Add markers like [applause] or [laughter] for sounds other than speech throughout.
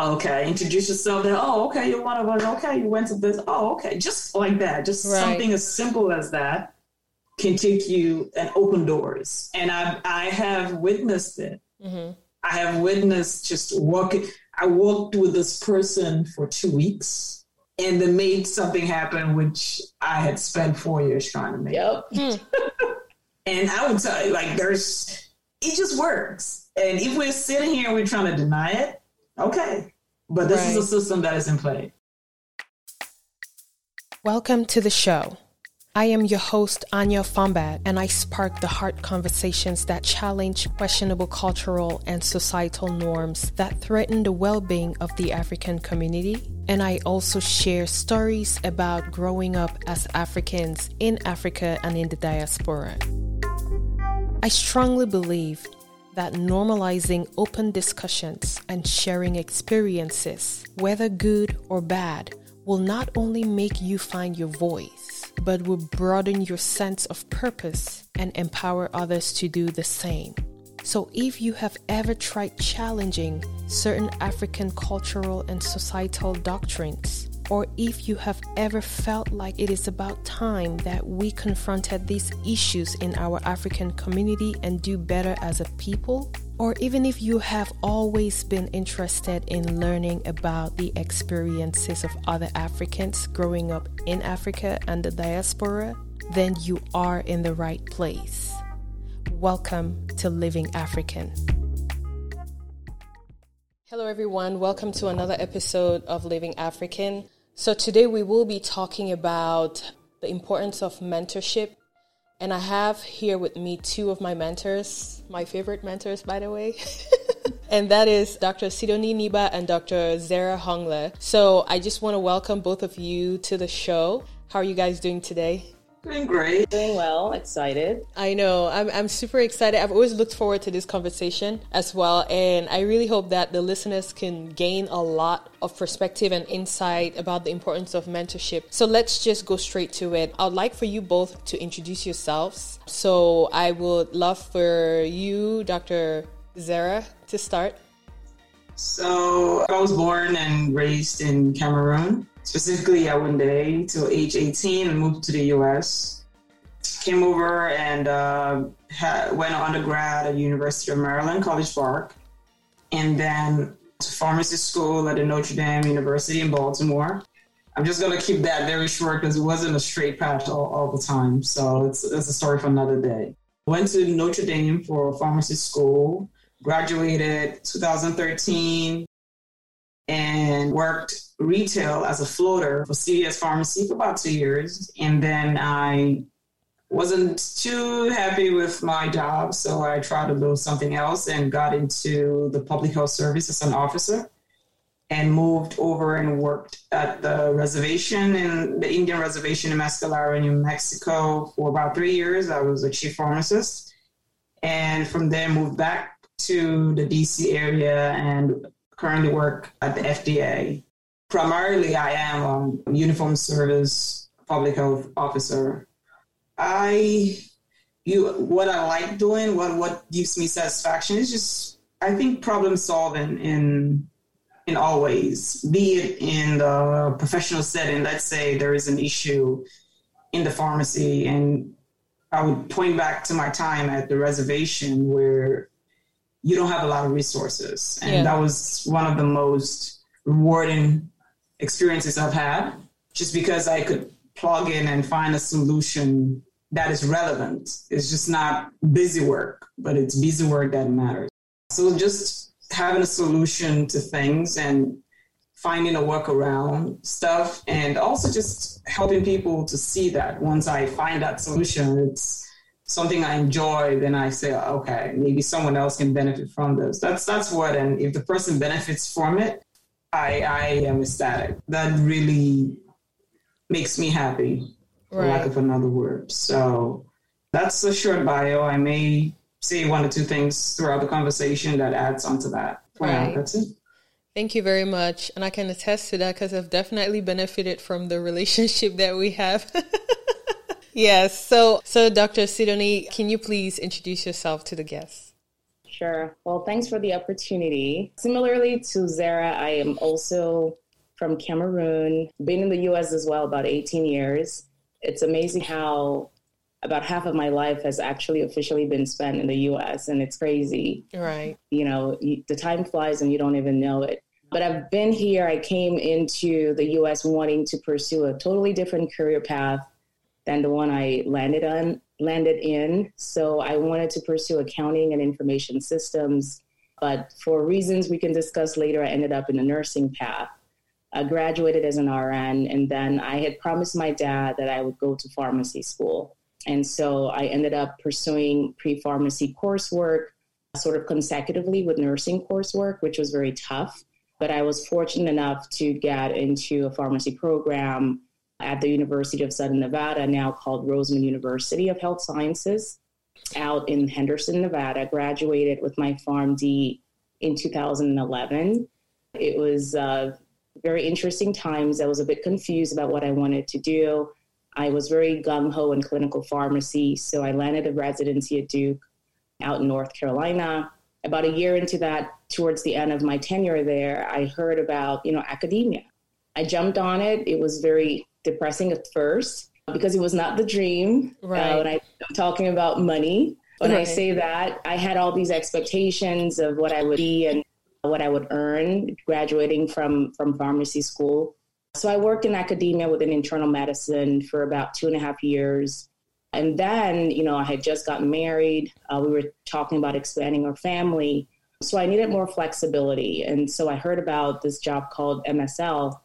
Okay, introduce yourself. Then, oh, okay, you're one of us. Okay, you went to this. Oh, okay, just like that. Just right. something as simple as that can take you and open doors. And I, I have witnessed it. Mm-hmm. I have witnessed just walking. I walked with this person for two weeks and then made something happen, which I had spent four years trying to make. Yep. [laughs] And I would tell you, like, there's, it just works. And if we're sitting here and we're trying to deny it, okay. But this right. is a system that is in play. Welcome to the show. I am your host, Anya Fombat, and I spark the heart conversations that challenge questionable cultural and societal norms that threaten the well being of the African community. And I also share stories about growing up as Africans in Africa and in the diaspora. I strongly believe that normalizing open discussions and sharing experiences, whether good or bad, will not only make you find your voice, but will broaden your sense of purpose and empower others to do the same. So, if you have ever tried challenging certain African cultural and societal doctrines, or if you have ever felt like it is about time that we confronted these issues in our African community and do better as a people, or even if you have always been interested in learning about the experiences of other Africans growing up in Africa and the diaspora, then you are in the right place. Welcome to Living African. Hello, everyone. Welcome to another episode of Living African. So, today we will be talking about the importance of mentorship and I have here with me two of my mentors, my favorite mentors, by the way. [laughs] and that is Dr. Sidonie Niba and Dr. Zara Hongle. So I just want to welcome both of you to the show. How are you guys doing today? Doing great. Doing well. Excited. I know. I'm, I'm super excited. I've always looked forward to this conversation as well. And I really hope that the listeners can gain a lot of perspective and insight about the importance of mentorship. So let's just go straight to it. I'd like for you both to introduce yourselves. So I would love for you, Dr. Zara, to start. So I was born and raised in Cameroon specifically Yaoundé till age 18 and moved to the US. Came over and uh, had, went undergrad at University of Maryland, College Park, and then to pharmacy school at the Notre Dame University in Baltimore. I'm just going to keep that very short because it wasn't a straight path all, all the time. So it's, it's a story for another day. Went to Notre Dame for pharmacy school, graduated 2013, and worked retail as a floater for CVS Pharmacy for about two years. And then I wasn't too happy with my job, so I tried to do something else and got into the public health service as an officer and moved over and worked at the reservation in the Indian reservation in Mescalero, New Mexico for about three years. I was a chief pharmacist. And from there moved back to the DC area and currently work at the FDA. Primarily, I am um, a uniform service public health officer. I, you, what I like doing, what what gives me satisfaction is just, I think, problem solving in in all ways. Be it in the professional setting, let's say there is an issue in the pharmacy, and I would point back to my time at the reservation where you don't have a lot of resources. And yeah. that was one of the most rewarding experiences I've had, just because I could plug in and find a solution that is relevant. It's just not busy work, but it's busy work that matters. So just having a solution to things and finding a workaround stuff and also just helping people to see that once I find that solution, it's something I enjoy, then I say, okay, maybe someone else can benefit from this. That's that's what, and if the person benefits from it, I I am ecstatic. That really makes me happy, for right. lack of another word. So that's a short bio. I may say one or two things throughout the conversation that adds onto that. Right. that's it. Thank you very much. And I can attest to that because I've definitely benefited from the [laughs] relationship that we have. [laughs] Yes. So, so Dr. Sidonie, can you please introduce yourself to the guests? Sure. Well, thanks for the opportunity. Similarly to Zara, I am also from Cameroon, been in the US as well about 18 years. It's amazing how about half of my life has actually officially been spent in the US, and it's crazy. Right. You know, the time flies and you don't even know it. But I've been here, I came into the US wanting to pursue a totally different career path than the one I landed on landed in. So I wanted to pursue accounting and information systems, but for reasons we can discuss later, I ended up in a nursing path. I graduated as an RN, and then I had promised my dad that I would go to pharmacy school. And so I ended up pursuing pre pharmacy coursework sort of consecutively with nursing coursework, which was very tough. But I was fortunate enough to get into a pharmacy program at the University of Southern Nevada, now called Roseman University of Health Sciences, out in Henderson, Nevada. Graduated with my PharmD in 2011. It was uh, very interesting times. I was a bit confused about what I wanted to do. I was very gung ho in clinical pharmacy, so I landed a residency at Duke out in North Carolina. About a year into that, towards the end of my tenure there, I heard about you know academia. I jumped on it. It was very depressing at first because it was not the dream. Right. Uh, when I, am talking about money, when right. I say that, I had all these expectations of what I would be and what I would earn graduating from from pharmacy school. So I worked in academia within internal medicine for about two and a half years. And then, you know, I had just gotten married. Uh, we were talking about expanding our family. So I needed more flexibility. And so I heard about this job called MSL,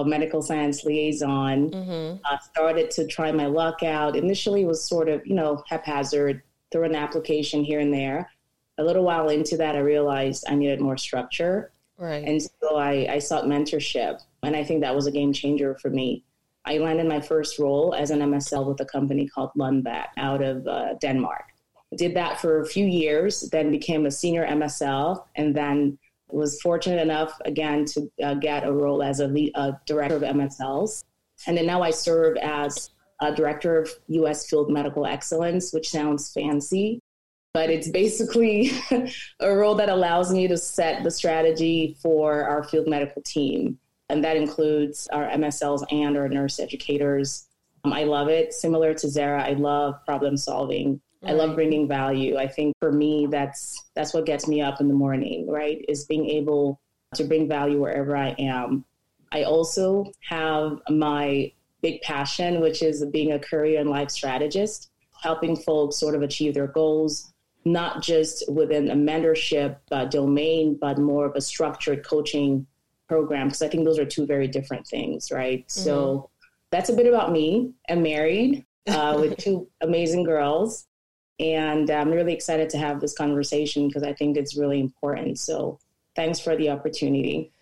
a medical science liaison. Mm-hmm. I started to try my luck out. Initially, it was sort of, you know, haphazard, through an application here and there. A little while into that, I realized I needed more structure. Right. And so I, I sought mentorship. And I think that was a game changer for me. I landed my first role as an MSL with a company called Lundbeck out of uh, Denmark. Did that for a few years, then became a senior MSL, and then was fortunate enough again to uh, get a role as a, lead, a director of MSLs. And then now I serve as a director of US Field Medical Excellence, which sounds fancy, but it's basically [laughs] a role that allows me to set the strategy for our field medical team and that includes our MSLs and our nurse educators. Um, I love it. Similar to Zara, I love problem solving. Right. I love bringing value. I think for me, that's that's what gets me up in the morning. Right, is being able to bring value wherever I am. I also have my big passion, which is being a career and life strategist, helping folks sort of achieve their goals, not just within a mentorship uh, domain, but more of a structured coaching program because I think those are two very different things, right? Mm-hmm. So that's a bit about me. I'm married [laughs] uh, with two amazing girls, and I'm really excited to have this conversation because I think it's really important. So thanks for the opportunity.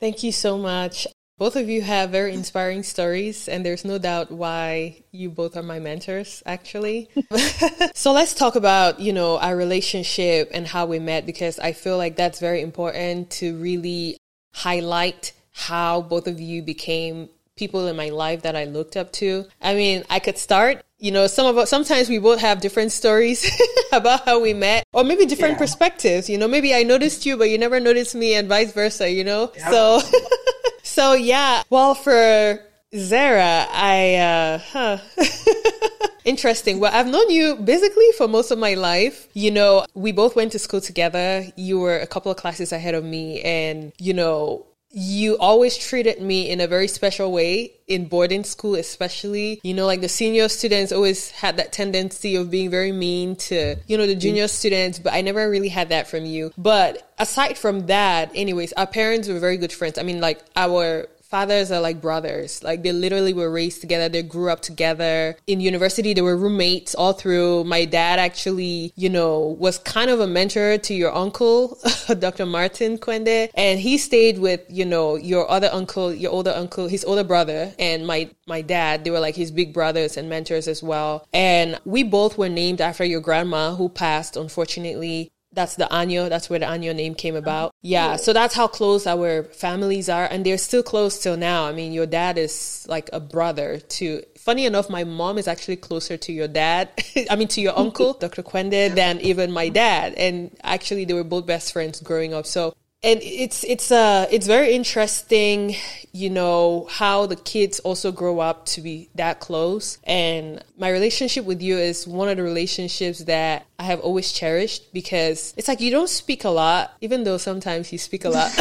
Thank you so much. Both of you have very inspiring stories, and there's no doubt why you both are my mentors, actually. [laughs] so let's talk about, you know, our relationship and how we met, because I feel like that's very important to really highlight how both of you became people in my life that I looked up to. I mean, I could start, you know, some of us, sometimes we both have different stories [laughs] about how we met or maybe different yeah. perspectives, you know, maybe I noticed you, but you never noticed me and vice versa, you know? Yep. So, [laughs] so yeah, well, for Zara, I, uh, huh. [laughs] Interesting. Well, I've known you basically for most of my life. You know, we both went to school together. You were a couple of classes ahead of me. And, you know, you always treated me in a very special way in boarding school, especially. You know, like the senior students always had that tendency of being very mean to, you know, the junior students, but I never really had that from you. But aside from that, anyways, our parents were very good friends. I mean, like our fathers are like brothers. Like they literally were raised together. They grew up together. In university, they were roommates all through. My dad actually, you know, was kind of a mentor to your uncle, [laughs] Dr. Martin Kwende. And he stayed with, you know, your other uncle, your older uncle, his older brother and my, my dad. They were like his big brothers and mentors as well. And we both were named after your grandma who passed, unfortunately that's the Anyo. That's where the Anyo name came about. Yeah, so that's how close our families are, and they're still close till now. I mean, your dad is like a brother to. Funny enough, my mom is actually closer to your dad. [laughs] I mean, to your uncle, [laughs] Dr. Kwende, than even my dad. And actually, they were both best friends growing up. So and it's it's uh it's very interesting you know how the kids also grow up to be that close. And my relationship with you is one of the relationships that i have always cherished because it's like you don't speak a lot even though sometimes you speak a lot. [laughs]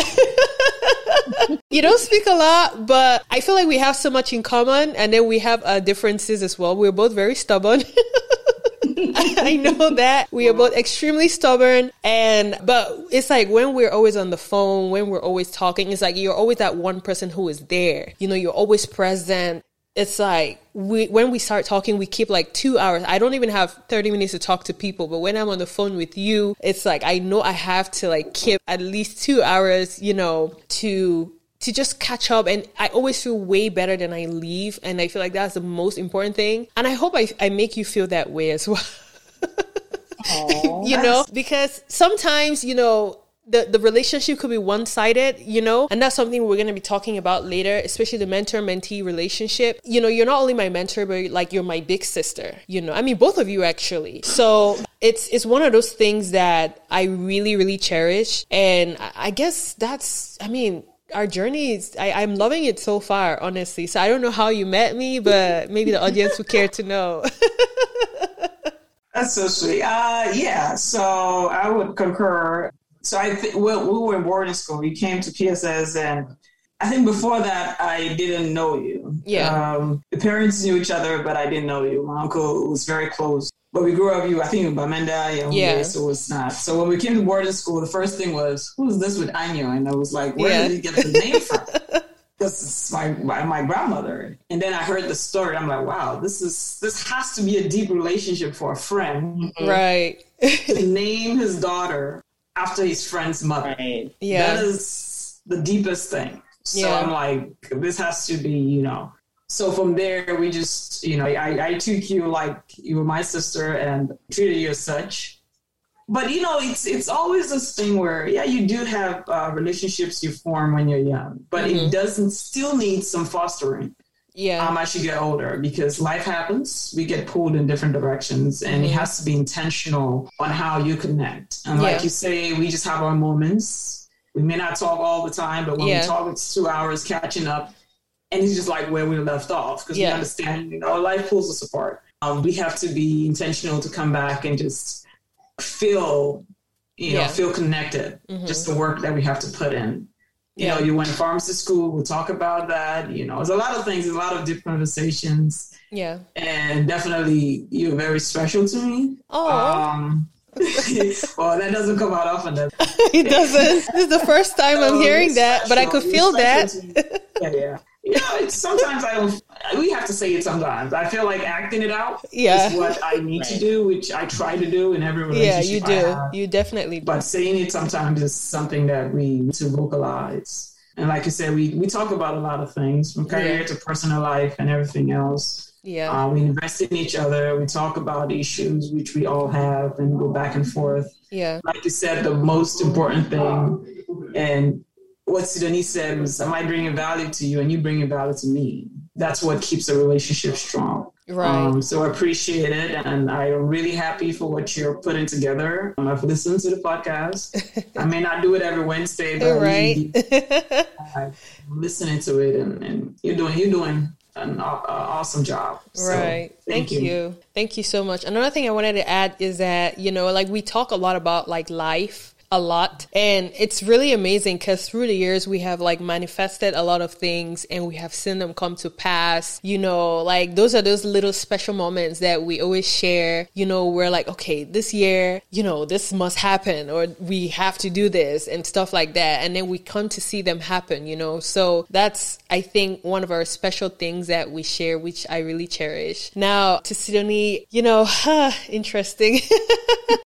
You don't speak a lot but i feel like we have so much in common and then we have uh, differences as well. We're both very stubborn [laughs] [laughs] I know that we are both extremely stubborn and but it's like when we're always on the phone, when we're always talking, it's like you're always that one person who is there. You know, you're always present. It's like we when we start talking, we keep like two hours. I don't even have 30 minutes to talk to people, but when I'm on the phone with you, it's like I know I have to like keep at least two hours, you know, to to just catch up and I always feel way better than I leave and I feel like that's the most important thing and I hope I, I make you feel that way as [laughs] well you know because sometimes you know the, the relationship could be one sided, you know, and that's something we're going to be talking about later, especially the mentor mentee relationship. You know, you're not only my mentor, but like you're my big sister, you know, I mean, both of you actually. So it's, it's one of those things that I really, really cherish. And I guess that's, I mean, our journeys I, i'm loving it so far honestly. So i don't know how you met me but maybe the audience would care to know. That's so sweet. Uh yeah so i would concur. So i think well, we were in boarding school. We came to PSS and i think before that i didn't know you. Yeah. Um, the parents knew each other but i didn't know you. My uncle was very close but we grew up, you I think in Bamenda, yeah. so it's not. So when we came to boarding school, the first thing was, who's this with Anyo? And I was like, where yeah. did he get the name from? [laughs] this is my, my, my grandmother. And then I heard the story. I'm like, wow, this is this has to be a deep relationship for a friend, mm-hmm. right? [laughs] to name his daughter after his friend's mother. Right. Yeah, that is the deepest thing. So yeah. I'm like, this has to be, you know, so from there, we just, you know, I, I took you like you were my sister and treated you as such. But you know, it's it's always this thing where yeah, you do have uh, relationships you form when you're young, but mm-hmm. it doesn't still need some fostering. Yeah, um, as you get older, because life happens, we get pulled in different directions, and mm-hmm. it has to be intentional on how you connect. And yeah. like you say, we just have our moments. We may not talk all the time, but when yeah. we talk, it's two hours catching up and it's just like where we left off because yeah. we understand you know life pulls us apart um, we have to be intentional to come back and just feel you know yeah. feel connected mm-hmm. just the work that we have to put in you yeah. know you went to pharmacy school we'll talk about that you know there's a lot of things there's a lot of deep conversations yeah and definitely you're very special to me oh um, [laughs] well, that doesn't come out often. [laughs] it doesn't. This is the first time I'm hearing that, but I could feel that. yeah, yeah you know, sometimes I don't. We have to say it sometimes. I feel like acting it out yeah. is what I need right. to do, which I try to do in every relationship. Yeah, you do. You definitely do. But saying it sometimes is something that we need to vocalize. And like you said, we we talk about a lot of things from career yeah. to personal life and everything else. Yeah. Uh, we invest in each other. We talk about issues which we all have and go back and forth. Yeah. Like you said, the most important thing, and what said was, Am I bringing value to you and you bringing value to me? That's what keeps a relationship strong. Right. Um, so I appreciate it. And I'm really happy for what you're putting together. Um, I've listened to the podcast. I may not do it every Wednesday, [laughs] but right. I'm listening to it and, and you're doing, you're doing an awesome job. So, right. Thank, thank you. you. Thank you so much. Another thing I wanted to add is that, you know, like we talk a lot about like life a lot. And it's really amazing because through the years, we have like manifested a lot of things and we have seen them come to pass. You know, like those are those little special moments that we always share. You know, we're like, okay, this year, you know, this must happen or we have to do this and stuff like that. And then we come to see them happen, you know. So that's, I think, one of our special things that we share, which I really cherish. Now, to Sidonie, you know, [sighs] interesting. [laughs]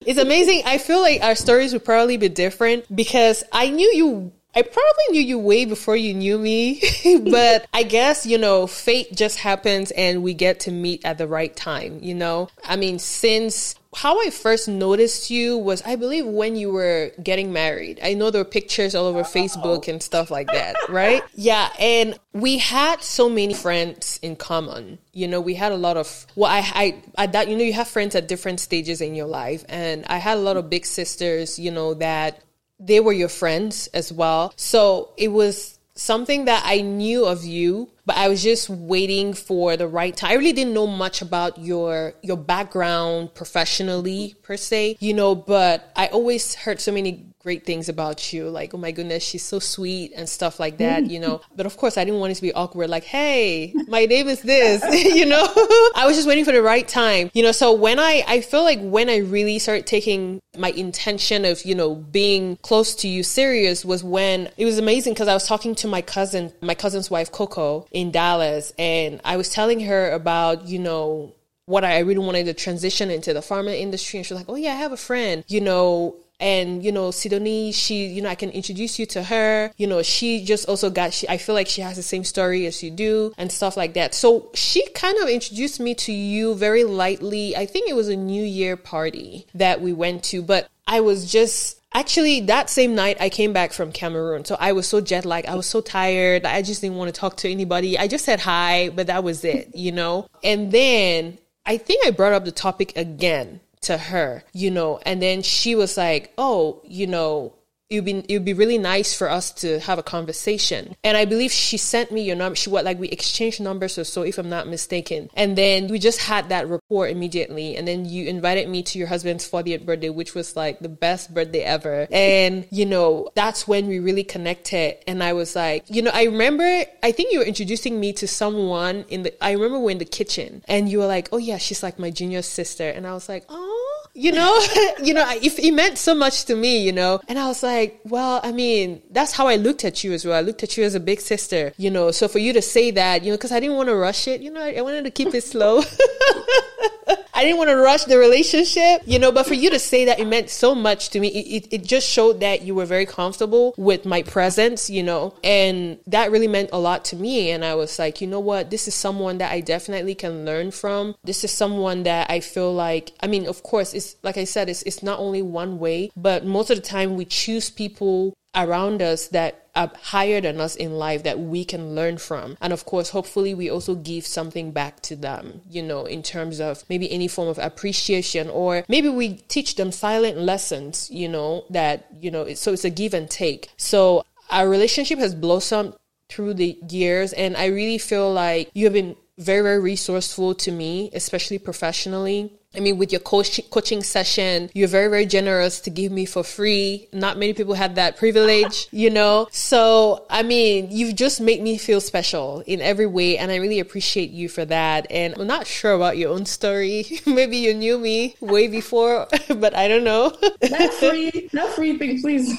It's amazing. I feel like our stories would probably be different because I knew you I probably knew you way before you knew me, [laughs] but I guess, you know, fate just happens and we get to meet at the right time, you know? I mean, since how I first noticed you was, I believe, when you were getting married. I know there were pictures all over Facebook and stuff like that, right? [laughs] Yeah. And we had so many friends in common. You know, we had a lot of, well, I, I, I, that, you know, you have friends at different stages in your life. And I had a lot of big sisters, you know, that they were your friends as well. So it was something that I knew of you, but I was just waiting for the right time. I really didn't know much about your your background professionally per se, you know, but I always heard so many great things about you. Like oh my goodness she's so sweet and stuff like that you know. [laughs] But of course i didn't want it to be awkward like hey my name is this [laughs] you know. [laughs] I was just waiting for the right time you know. So when i i feel like when i really started taking my intention of you know being close to you serious was when it was amazing because i was talking to my cousin my cousin's wife coco in dallas and i was telling her about you know what I really wanted to transition into the pharma industry. And she's like, Oh yeah, I have a friend, you know, and you know Sidonie she you know I can introduce you to her you know she just also got she I feel like she has the same story as you do and stuff like that so she kind of introduced me to you very lightly I think it was a new year party that we went to but I was just Actually, that same night I came back from Cameroon. So I was so jet lagged. I was so tired. I just didn't want to talk to anybody. I just said hi, but that was it, you know? And then I think I brought up the topic again to her, you know, and then she was like, oh, you know, it'd be it would be really nice for us to have a conversation. And I believe she sent me your number. She what like we exchanged numbers or so, if I'm not mistaken. And then we just had that rapport immediately. And then you invited me to your husband's 40th birthday, which was like the best birthday ever. And you know that's when we really connected. And I was like, you know, I remember I think you were introducing me to someone in the. I remember we're in the kitchen, and you were like, oh yeah, she's like my junior sister, and I was like, oh you know, [laughs] you know, if it meant so much to me, you know, and I was like, well, I mean, that's how I looked at you as well. I looked at you as a big sister, you know. So for you to say that, you know, because I didn't want to rush it, you know, I, I wanted to keep it slow. [laughs] I didn't want to rush the relationship, you know, but for you to say that it meant so much to me, it, it, it just showed that you were very comfortable with my presence, you know, and that really meant a lot to me. And I was like, you know what, this is someone that I definitely can learn from. This is someone that I feel like, I mean, of course, it's like I said, it's, it's not only one way, but most of the time we choose people around us that are higher than us in life that we can learn from. And of course, hopefully, we also give something back to them, you know, in terms of maybe any form of appreciation, or maybe we teach them silent lessons, you know, that, you know, so it's a give and take. So our relationship has blossomed through the years, and I really feel like you have been very, very resourceful to me, especially professionally. I mean, with your coach, coaching session, you're very, very generous to give me for free. Not many people have that privilege, [laughs] you know? So, I mean, you've just made me feel special in every way. And I really appreciate you for that. And I'm not sure about your own story. [laughs] Maybe you knew me way before, [laughs] but I don't know. not free, not free thing, please.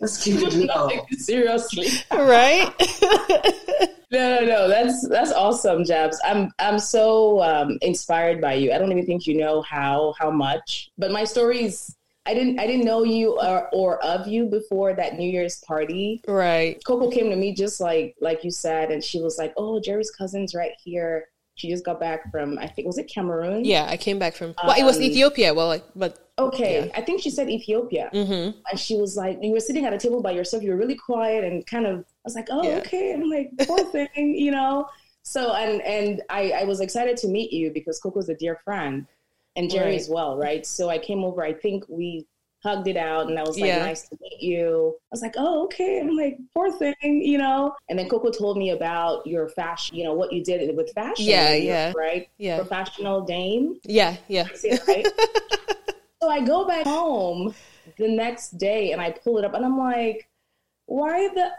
Let's keep it low. Seriously. Right? No, no, no. That's that's awesome, Jabs. I'm I'm so um, inspired by you. I don't even think you know how how much. But my stories I didn't I didn't know you or, or of you before that New Year's party. Right. Coco came to me just like like you said, and she was like, "Oh, Jerry's cousin's right here." She just got back from I think was it Cameroon? Yeah, I came back from. Well, it was um, Ethiopia. Well, like, but Okay, yeah. I think she said Ethiopia, mm-hmm. and she was like, "You were sitting at a table by yourself. You were really quiet and kind of." I was like, "Oh, yeah. okay." And I'm like, "Poor [laughs] thing," you know. So and and I, I was excited to meet you because Coco's a dear friend, and Jerry right. as well, right? So I came over. I think we hugged it out, and I was like, yeah. "Nice to meet you." I was like, "Oh, okay." I'm like, "Poor thing," you know. And then Coco told me about your fashion, you know, what you did with fashion. Yeah, yeah, right. Yeah, professional dame. Yeah, yeah. right? [laughs] So I go back home the next day and I pull it up and I'm like, why the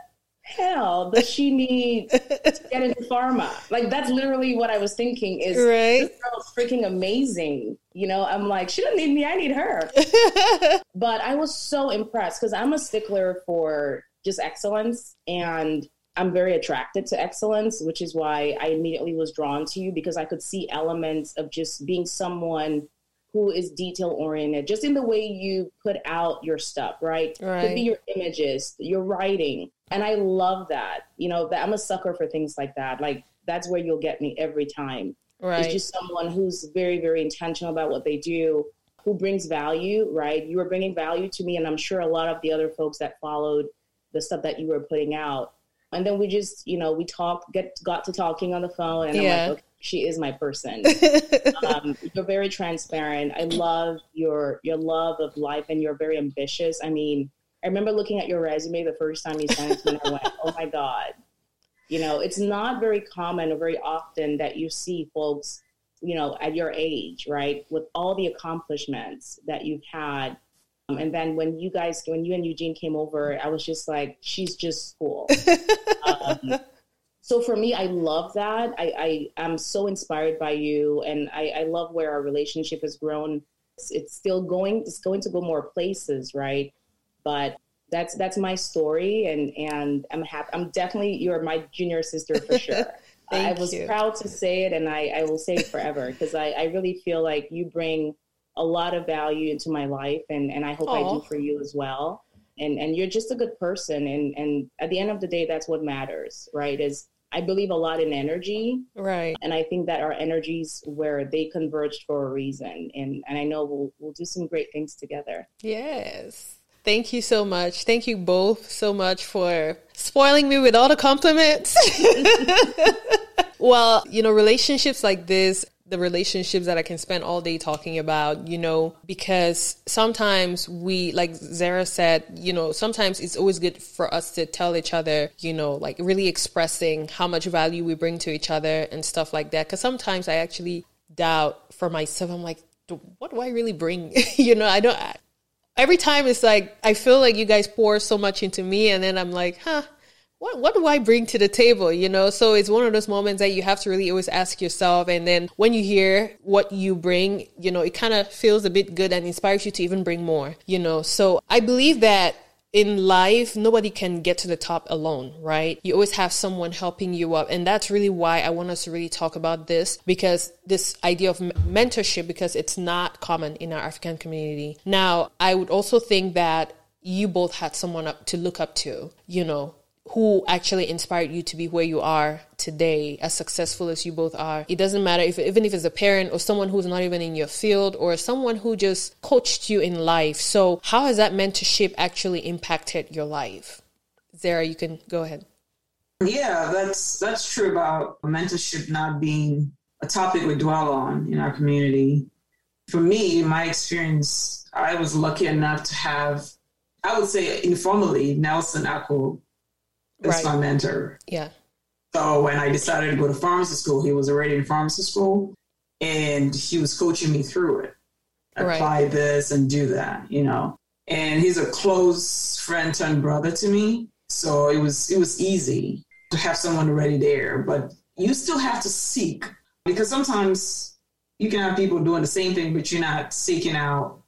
hell does she need to get into pharma? Like that's literally what I was thinking is right. this girl's freaking amazing. You know, I'm like, she doesn't need me, I need her. [laughs] but I was so impressed because I'm a stickler for just excellence and I'm very attracted to excellence, which is why I immediately was drawn to you because I could see elements of just being someone who is detail oriented, just in the way you put out your stuff, right? Right. Could be your images, your writing. And I love that. You know, I'm a sucker for things like that. Like that's where you'll get me every time. Right. It's just someone who's very, very intentional about what they do, who brings value, right? You were bringing value to me, and I'm sure a lot of the other folks that followed the stuff that you were putting out. And then we just, you know, we talked, get got to talking on the phone, and Yeah. I'm like, okay, she is my person. [laughs] um, you're very transparent. I love your your love of life, and you're very ambitious. I mean, I remember looking at your resume the first time you sent it to me, and I went, "Oh my god!" You know, it's not very common or very often that you see folks, you know, at your age, right, with all the accomplishments that you've had. Um, and then when you guys, when you and Eugene came over, I was just like, she's just cool. [laughs] um, so for me, I love that. I, I am so inspired by you, and I, I love where our relationship has grown. It's, it's still going. It's going to go more places, right? But that's that's my story, and and I'm happy. I'm definitely you're my junior sister for [laughs] sure. I was you. proud to say it, and I, I will say it forever because I, I really feel like you bring a lot of value into my life, and, and I hope I do for you as well. And and you're just a good person, and and at the end of the day, that's what matters, right? Is I believe a lot in energy, right. and I think that our energies where they converged for a reason, and and I know we'll we'll do some great things together. Yes. Thank you so much. Thank you both so much for spoiling me with all the compliments. [laughs] well, you know, relationships like this, the relationships that I can spend all day talking about, you know, because sometimes we, like Zara said, you know, sometimes it's always good for us to tell each other, you know, like really expressing how much value we bring to each other and stuff like that. Because sometimes I actually doubt for myself, I'm like, what do I really bring? [laughs] you know, I don't. I, every time it's like I feel like you guys pour so much into me, and then I'm like, huh, what what do I bring to the table? You know, so it's one of those moments that you have to really always ask yourself, and then when you hear what you bring, you know, it kind of feels a bit good and inspires you to even bring more. You know, so I believe that. In life, nobody can get to the top alone, right? You always have someone helping you up. And that's really why I want us to really talk about this because this idea of mentorship, because it's not common in our African community. Now, I would also think that you both had someone up to look up to, you know, who actually inspired you to be where you are today, as successful as you both are. It doesn't matter if even if it's a parent or someone who's not even in your field or someone who just coached you in life. So, how has that mentorship actually impacted your life? Zara, you can go ahead. Yeah, that's that's true about mentorship not being a topic we dwell on in our community. For me, my experience, I was lucky enough to have, I would say informally, Nelson Akko as Right. my mentor. Yeah. So when I decided to go to pharmacy school, he was already in pharmacy school, and he was coaching me through it. Right. Apply this and do that, you know. And he's a close friend turned brother to me, so it was it was easy to have someone already there. But you still have to seek because sometimes you can have people doing the same thing, but you're not seeking out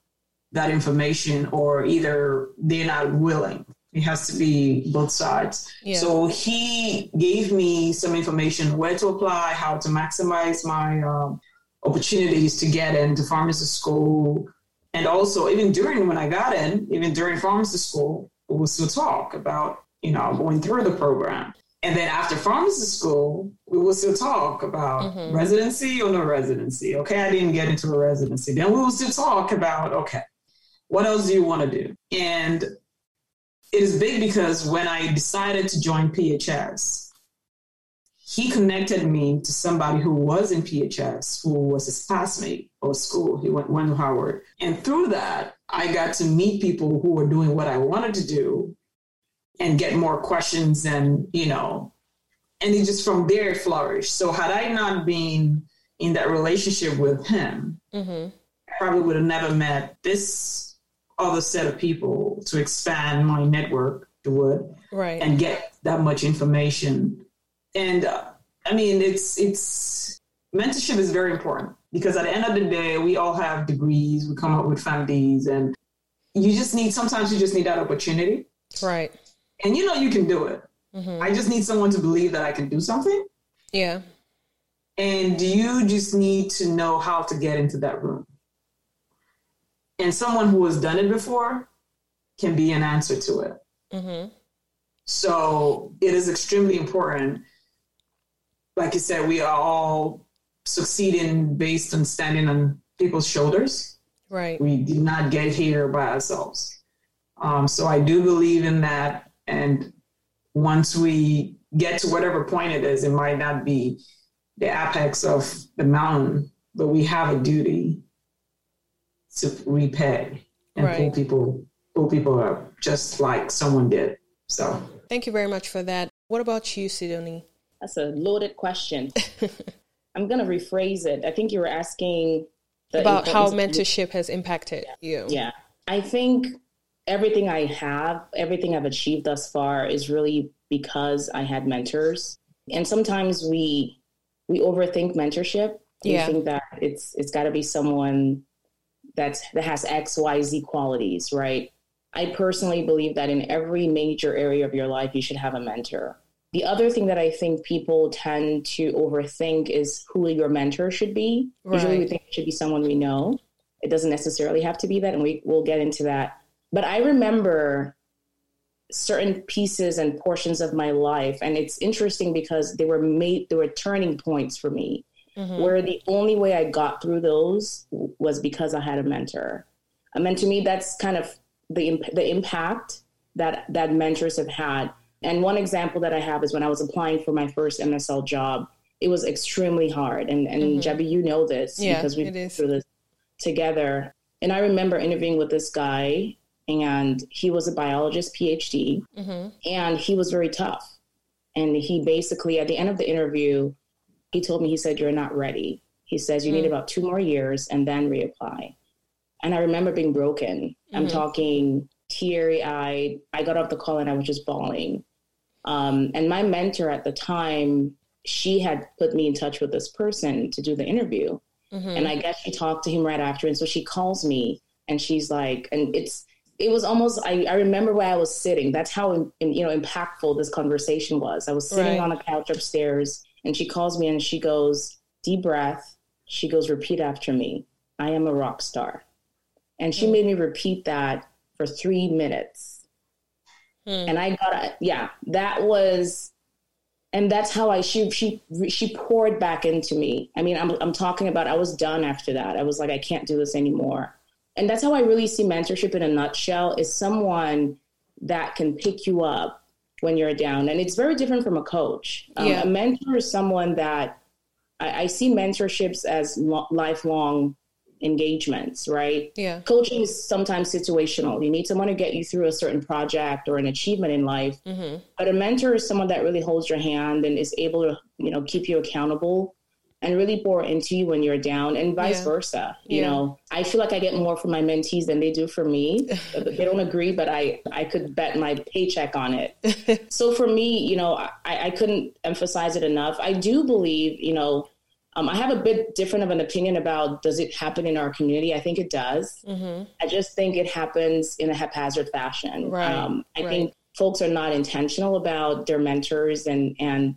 that information, or either they're not willing. It has to be both sides. Yeah. So he gave me some information where to apply, how to maximize my um, opportunities to get into pharmacy school. And also, even during when I got in, even during pharmacy school, we will still talk about, you know, going through the program. And then after pharmacy school, we will still talk about Mhm. residency or no residency. Okay, I didn't get into a residency. Then we will still talk about, okay, what else do you want to do? And it is big because when I decided to join PHS, he connected me to somebody who was in PHS, who was his classmate or school. He went, went to Howard. And through that, I got to meet people who were doing what I wanted to do and get more questions and, you know, and it just from there it flourished. So had I not been in that relationship with him, Mm-hmm. I probably would have never met this other set of people to expand my network to would Right. and get that much information. And uh, I mean, it's it's mentorship is very important because at the end of the day, we all have degrees. We come up with families, and you just need sometimes you just need that opportunity. right. And you know you can do it. Mm-hmm. I just need someone to believe that I can do something, Yeah. and you just need to know how to get into that room. And someone who has done it before can be an answer to it. Mm-hmm. So it is extremely important. Like you said, we are all succeeding based on standing on people's shoulders. Right. We did not get here by ourselves. Um, so I do believe in that. And once we get to whatever point it is, it might not be the apex of the mountain, but we have a duty to repay and right. pull people pull people up just like someone did. So thank you very much for that. What about you, Sidonie? That's a loaded question. [laughs] I'm gonna rephrase it. I think you were asking about how mentorship has impacted yeah. you. Yeah. I think everything I have, everything I've achieved thus far is really because I had mentors. And sometimes we we overthink mentorship. We yeah. think that it's it's got to be someone that's that has X, Y, Z qualities, right? I personally believe that in every major area of your life, you should have a mentor. The other thing that I think people tend to overthink is who your mentor should be. Right. Usually we think it should be someone we know. It doesn't necessarily have to be that, and we, we'll get into that. But I remember certain pieces and portions of my life, and it's interesting because they were made, they were turning points for me, mm-hmm. where the only way I got through those was because I had a mentor. I mean, to me, that's kind of the the impact that that mentors have had and one example that I have is when I was applying for my first MSL job, it was extremely hard. And and mm-hmm. you know this yeah, because we've been through this together. And I remember interviewing with this guy, and he was a biologist PhD, mm-hmm. and he was very tough. And he basically, at the end of the interview, he told me, he said, You're not ready. He says, You mm-hmm. need mm. about two more years and then reapply. And I remember being broken. I'm mm-hmm. talking teary eyed. I got off the call and I was just bawling. Um, and my mentor at the time, she had put me in touch with this person to do the interview. Mm-hmm. And I guess she talked to him right after. And so she calls me and she's like, and it's, it was almost, I, I remember where I was sitting. That's how, in, in, you know, impactful this conversation was. I was sitting right. on a couch upstairs and she calls me and she goes, deep breath. She goes, repeat after me. I am a rock star. And she mm-hmm. made me repeat that for three minutes Hmm. And I got a, yeah, that was, and that's how I, she, she, she poured back into me. I mean, I'm, I'm talking about, I was done after that. I was like, I can't do this anymore. And that's how I really see mentorship in a nutshell is someone that can pick you up when you're down. And it's very different from a coach. Um, yeah. A mentor is someone that I, I see mentorships as lo- lifelong engagements, right? Yeah. Coaching is sometimes situational. You need someone to get you through a certain project or an achievement in life. Mm-hmm. But a mentor is someone that really holds your hand and is able to, you know, keep you accountable and really pour into you when you're down and vice yeah. versa. You yeah. know, I feel like I get more from my mentees than they do for me. [laughs] they don't agree, but I, I could bet my paycheck on it. [laughs] so for me, you know, I, I couldn't emphasize it enough. I do believe, you know, um, I have a bit different of an opinion about does it happen in our community? I think it does. Mm-hmm. I just think it happens in a haphazard fashion. Right. Um, I right. think folks are not intentional about their mentors and and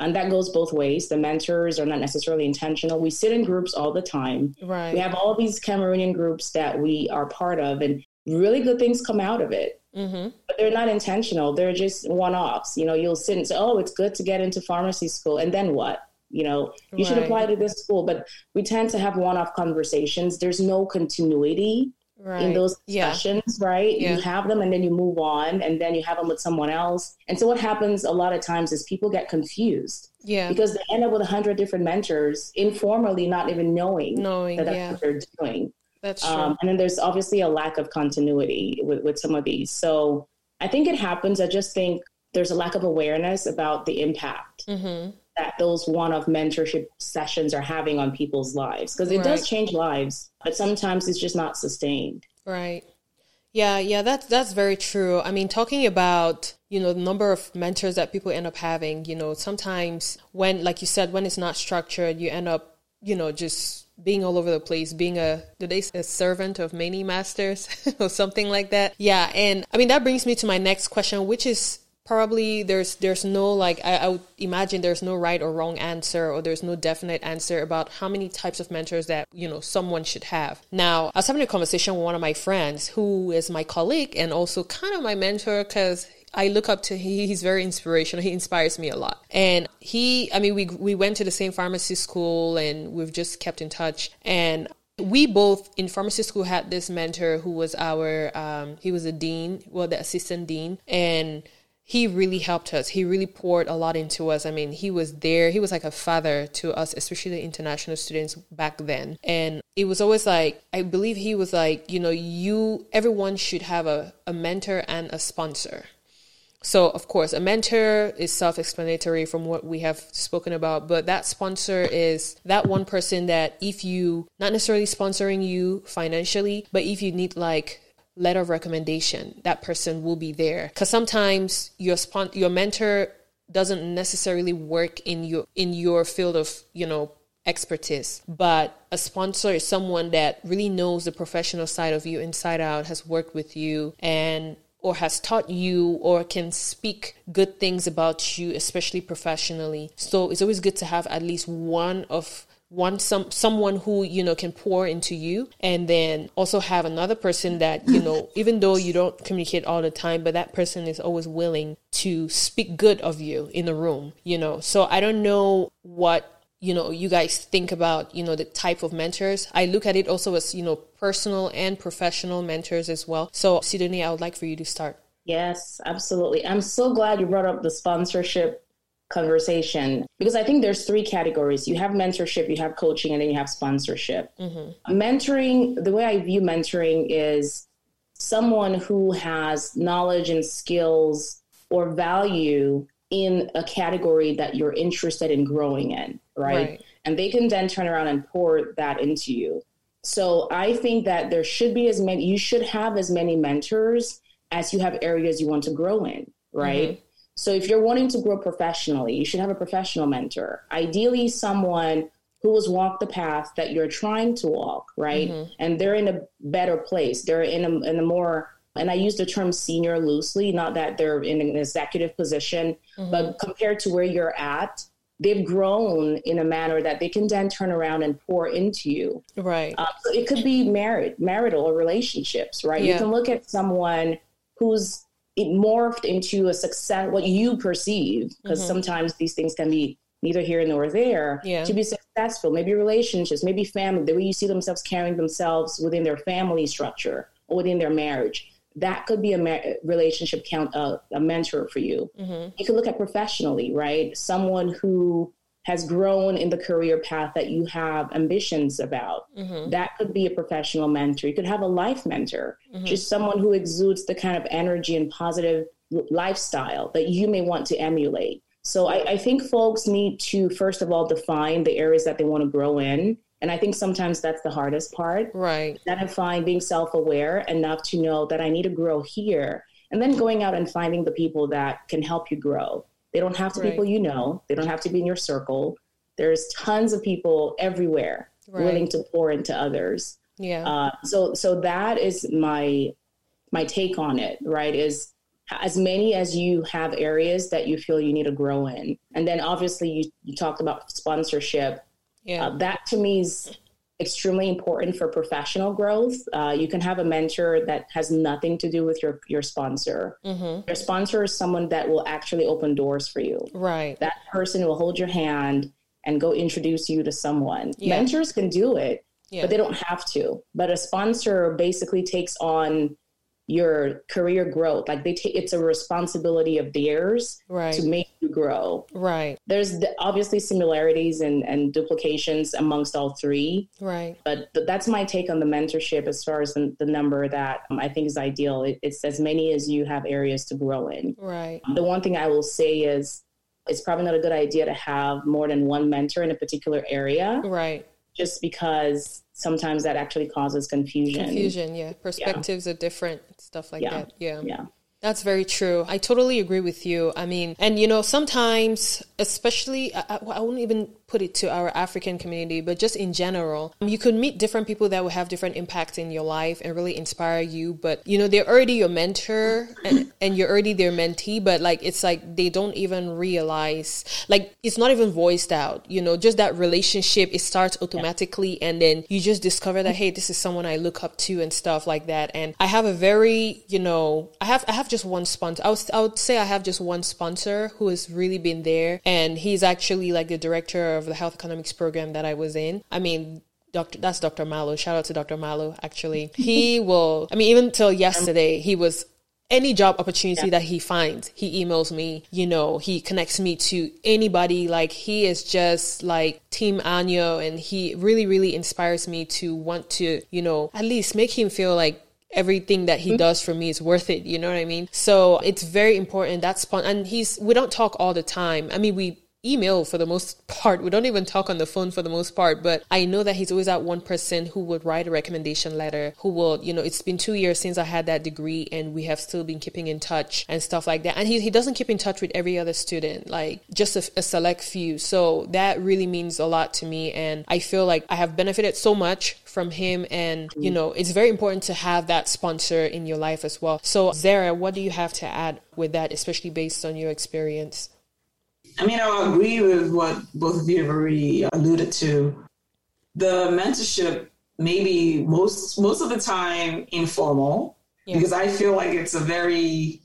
and that goes both ways. The mentors are not necessarily intentional. We sit in groups all the time. Right. We have all these Cameroonian groups that we are part of, and really good things come out of it. Mm-hmm. But they're not intentional. They're just one offs. You know, you'll sit and say, "Oh, it's good to get into pharmacy school," and then what? you know you right. should apply to this school but we tend to have one-off conversations there's no continuity right. in those discussions yeah. right yeah. you have them and then you move on and then you have them with someone else and so what happens a lot of times is people get confused yeah because they end up with a hundred different mentors informally not even knowing, knowing that that's yeah. what they're doing that's true. Um, and then there's obviously a lack of continuity with, with some of these so i think it happens i just think there's a lack of awareness about the impact mm-hmm that those one-off mentorship sessions are having on people's lives because it right. does change lives but sometimes it's just not sustained right yeah yeah that's that's very true i mean talking about you know the number of mentors that people end up having you know sometimes when like you said when it's not structured you end up you know just being all over the place, being a do they a servant of many masters [laughs] or something like that. Yeah, and I mean that brings me to my next question, which is probably there's there's no like I, I, would imagine there's no right or wrong answer or there's no definite answer about how many types of mentors that you know someone should have now i was having a conversation with one of my friends who is my colleague and also kind of my mentor because I look up to him. He's very inspirational. He inspires me a lot. And he, I mean, we we went to the same pharmacy school and we've just kept in touch. And we both in pharmacy school had this mentor who was our um, he was a dean well the assistant dean and he really helped us. He really poured a lot into us. I mean he was there. He was like a father to us especially the international students back then. And it was always like i believe he was like you know you everyone should have a, a mentor and a sponsor. So, of course, a mentor is self explanatory from what we have spoken about, but that sponsor is that one person that if you, not necessarily sponsoring you financially, but if you need like letter of recommendation, that person will be there. Because sometimes your spon- your mentor doesn't necessarily work in your in your field of you know expertise but a sponsor is someone that really knows the professional side of you inside out has worked with you and or has taught you or can speak good things about you, especially professionally. So it's always good to have at least one of one some someone who you know can pour into you and then also have another person that you know [laughs] even though you don't communicate all the time but that person is always willing to speak good of you in the room you know. So i don't know what you know you guys think about you know the type of mentors. I look at it also as you know personal and professional mentors as well. So sidonie i would like for you to start. Yes absolutely. I'm so glad you brought up the sponsorship conversation because i think there's three categories you have mentorship you have coaching and then you have sponsorship mm-hmm. mentoring the way i view mentoring is someone who has knowledge and skills or value in a category that you're interested in growing in, right? right? And they can then turn around and pour that into you. So I think that there should be as many, you should have as many mentors as you have areas you want to grow in, right? Mm-hmm. So if you're wanting to grow professionally, you should have a professional mentor. Ideally, someone who has walked the path that you're trying to walk, right? Mm-hmm. And they're in a better place. They're in a, in a more and I use the term senior loosely, not that they're in an executive position, mm-hmm. but compared to where you're at, they've grown in a manner that they can then turn around and pour into you. Right. Um, so it could be married, marital or relationships, right? Yeah. You can look at someone who's morphed into a success, what you perceive, because mm-hmm. sometimes these things can be neither here nor there, yeah. to be successful, maybe relationships, maybe family, the way you see themselves carrying themselves within their family structure or within their marriage that could be a ma- relationship count uh, a mentor for you. Mm-hmm. You could look at professionally, right? Someone who has grown in the career path that you have ambitions about. Mm-hmm. That could be a professional mentor. You could have a life mentor, mm-hmm. just someone who exudes the kind of energy and positive lifestyle that you may want to emulate. So I, I think folks need to first of all define the areas that they want to grow in and I think sometimes that's the hardest part. Right. Identifying, being self aware enough to know that I need to grow here. And then going out and finding the people that can help you grow. They don't have to right. people you know, they don't have to be in your circle. There's tons of people everywhere right. willing to pour into others. Yeah. Uh, so so that is my my take on it, right? Is as many as you have areas that you feel you need to grow in. And then obviously you, you talked about sponsorship yeah. Uh, that to me is extremely important for professional growth. Uh, you can have a mentor that has nothing to do with your your sponsor. Mm-hmm. Your sponsor is someone that will actually open doors for you. Right. That person will hold your hand and go introduce you to someone. Yeah. Mentors can do it, yeah. but they don't have to. But a sponsor basically takes on your career growth. Like they take, it's a responsibility of theirs right. to make you grow. Right. There's obviously similarities and, and duplications amongst all three. Right. But, but that's my take on the mentorship as far as the, the number that um, I think is ideal. It, it's as many as you have areas to grow in. Right. The one thing I will say is it's probably not a good idea to have more than one mentor in a particular area. Right. Just because sometimes that actually causes confusion. Confusion, yeah. Perspectives yeah. are different, stuff like yeah. that. Yeah. Yeah. That's very true. I totally agree with you. I mean, and you know, sometimes, especially, I, I, wouldn't even put it to our African community, but just in general, you could meet different people that will have different impacts in your life and really inspire you. But you know, they're already your mentor and, and you're already their mentee, but like it's like they don't even realize, like it's not even voiced out. You know, just that relationship it starts automatically, and then you just discover that hey, this is someone I look up to and stuff like that. And I have a very, you know, I have I have just one sponsor. I would I would say I have just one sponsor who has really been there, and he's actually like the director of the health economics program that I was in. I mean, Dr. That's Dr. Malo. Shout out to Dr. Malo. Actually, [laughs] he will. I mean, even till yesterday, he was any job opportunity yeah. that he finds, he emails me, you know, he connects me to anybody. Like he is just like Team Anyo and he really, really inspires me to want to, you know, at least make him feel like everything that he mm-hmm. does for me is worth it. You know what I mean? So it's very important. That's fun. And he's, we don't talk all the time. I mean, we email for the most part. We don't even talk on the phone for the most part, but I know that he's always that one person who would write a recommendation letter, who will, you know, it's been two years since I had that degree and we have still been keeping in touch and stuff like that. And he, he doesn't keep in touch with every other student, like just a, a select few. So that really means a lot to me. And I feel like I have benefited so much from him. And, you know, it's very important to have that sponsor in your life as well. So, Zara, what do you have to add with that, especially based on your experience? I mean, I agree with what both of you have already alluded to. The mentorship maybe most most of the time informal yeah. because I feel like it's a very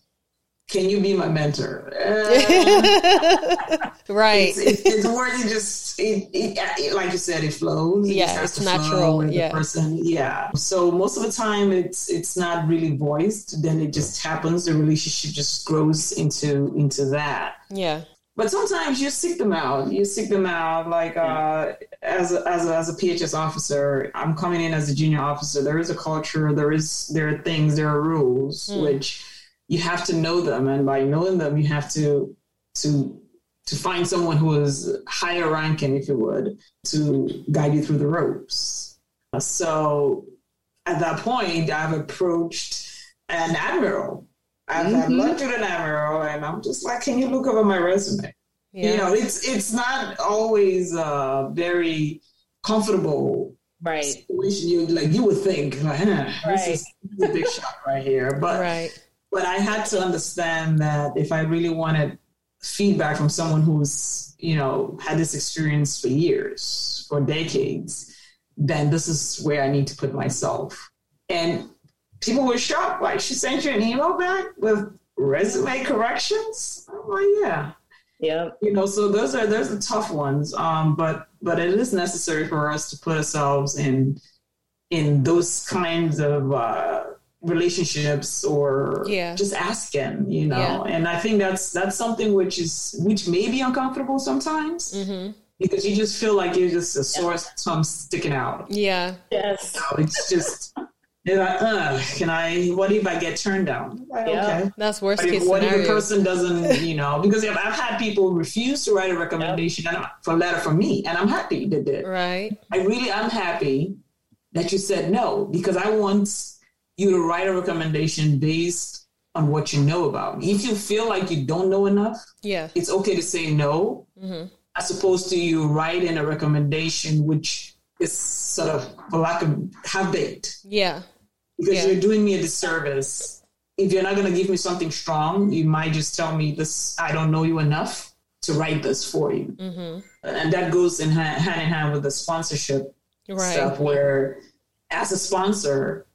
can you be my mentor? Uh, [laughs] right. It's, it's more than just it, it, it, like you said, it flows. Yeah, it's natural. Yeah. person. Yeah. So most of the time, it's it's not really voiced. Then it just happens. The relationship just grows into into that. Yeah. But sometimes you seek them out. You seek them out. Like uh, as a, as a, as a PHS officer, I'm coming in as a junior officer. There is a culture. There is there are things. There are rules mm. which you have to know them, and by knowing them, you have to to to find someone who is higher ranking, if you would, to guide you through the ropes. So at that point, I've approached an admiral I've mm-hmm. had lunch with an admiral, and I'm just like, can you look over my resume? Yeah. You know, it's it's not always uh, very comfortable right situation. You like you would think, like, right. this is a big [laughs] shot right here, but right. but I had to understand that if I really wanted feedback from someone who's you know had this experience for years, for decades, then this is where I need to put myself. And people were shocked. Like, she sent you an email back with resume corrections? I'm like, yeah. Yeah. You know, so those are those are tough ones. Um, but but it is necessary for us to put ourselves in in those kinds of uh, relationships or yeah. just asking, you know. Yeah. And I think that's that's something which is which may be uncomfortable sometimes. Mm-hmm. Because you just feel like you're just a sore yeah. sticking out. Yeah. Yes. So it's just they're like, uh, can I? What if I get turned down? Yeah, okay, that's worst case What if the person doesn't, [laughs] you know? Because I've had people refuse to write a recommendation yep. for a letter from me, and I'm happy they did. Right. I really I'm happy that you said no because I want you to write a recommendation based on what you know about me. If you feel like you don't know enough, yeah, it's okay to say no, mm-hmm. as opposed to you writing a recommendation which is sort of, for lack of, half baked. Yeah. Because yeah. you're doing me a disservice. If you're not going to give me something strong, you might just tell me this, I don't know you enough to write this for you. Mm-hmm. And that goes in hand, hand in hand with the sponsorship right. stuff, where as a sponsor,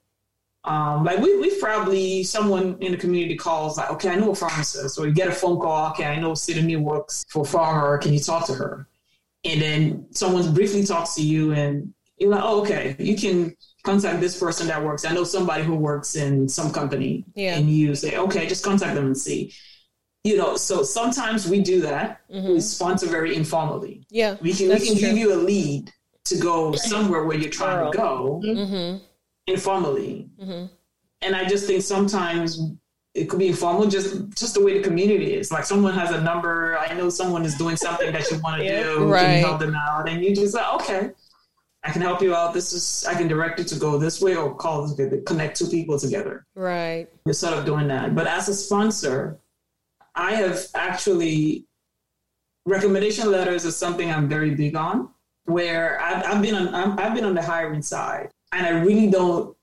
um, like we, we've probably someone in the community calls like, okay, I know a pharmacist, or you get a phone call, okay, I know Sidonie works for Farmer, can you talk to her? And then someone briefly talks to you and you're like, oh, okay, you can contact this person that works. I know somebody who works in some company. Yeah. And you say, okay, just contact them and see. You know, so sometimes we do that. Mm-hmm. We sponsor very informally. Yeah. We can, we can give you a lead to go somewhere where you're trying to go mm-hmm. informally. Mm-hmm. And I just think sometimes it could be informal, just just the way the community is. Like someone has a number, I know someone is doing something that you want to [laughs] yeah, do, right. can you help them out? And you just like, okay, I can help you out. This is I can direct you to go this way or call this connect two people together. Right. You're sort of doing that. But as a sponsor, I have actually recommendation letters is something I'm very big on. Where I've, I've been on, i have been on the hiring side, and I really don't.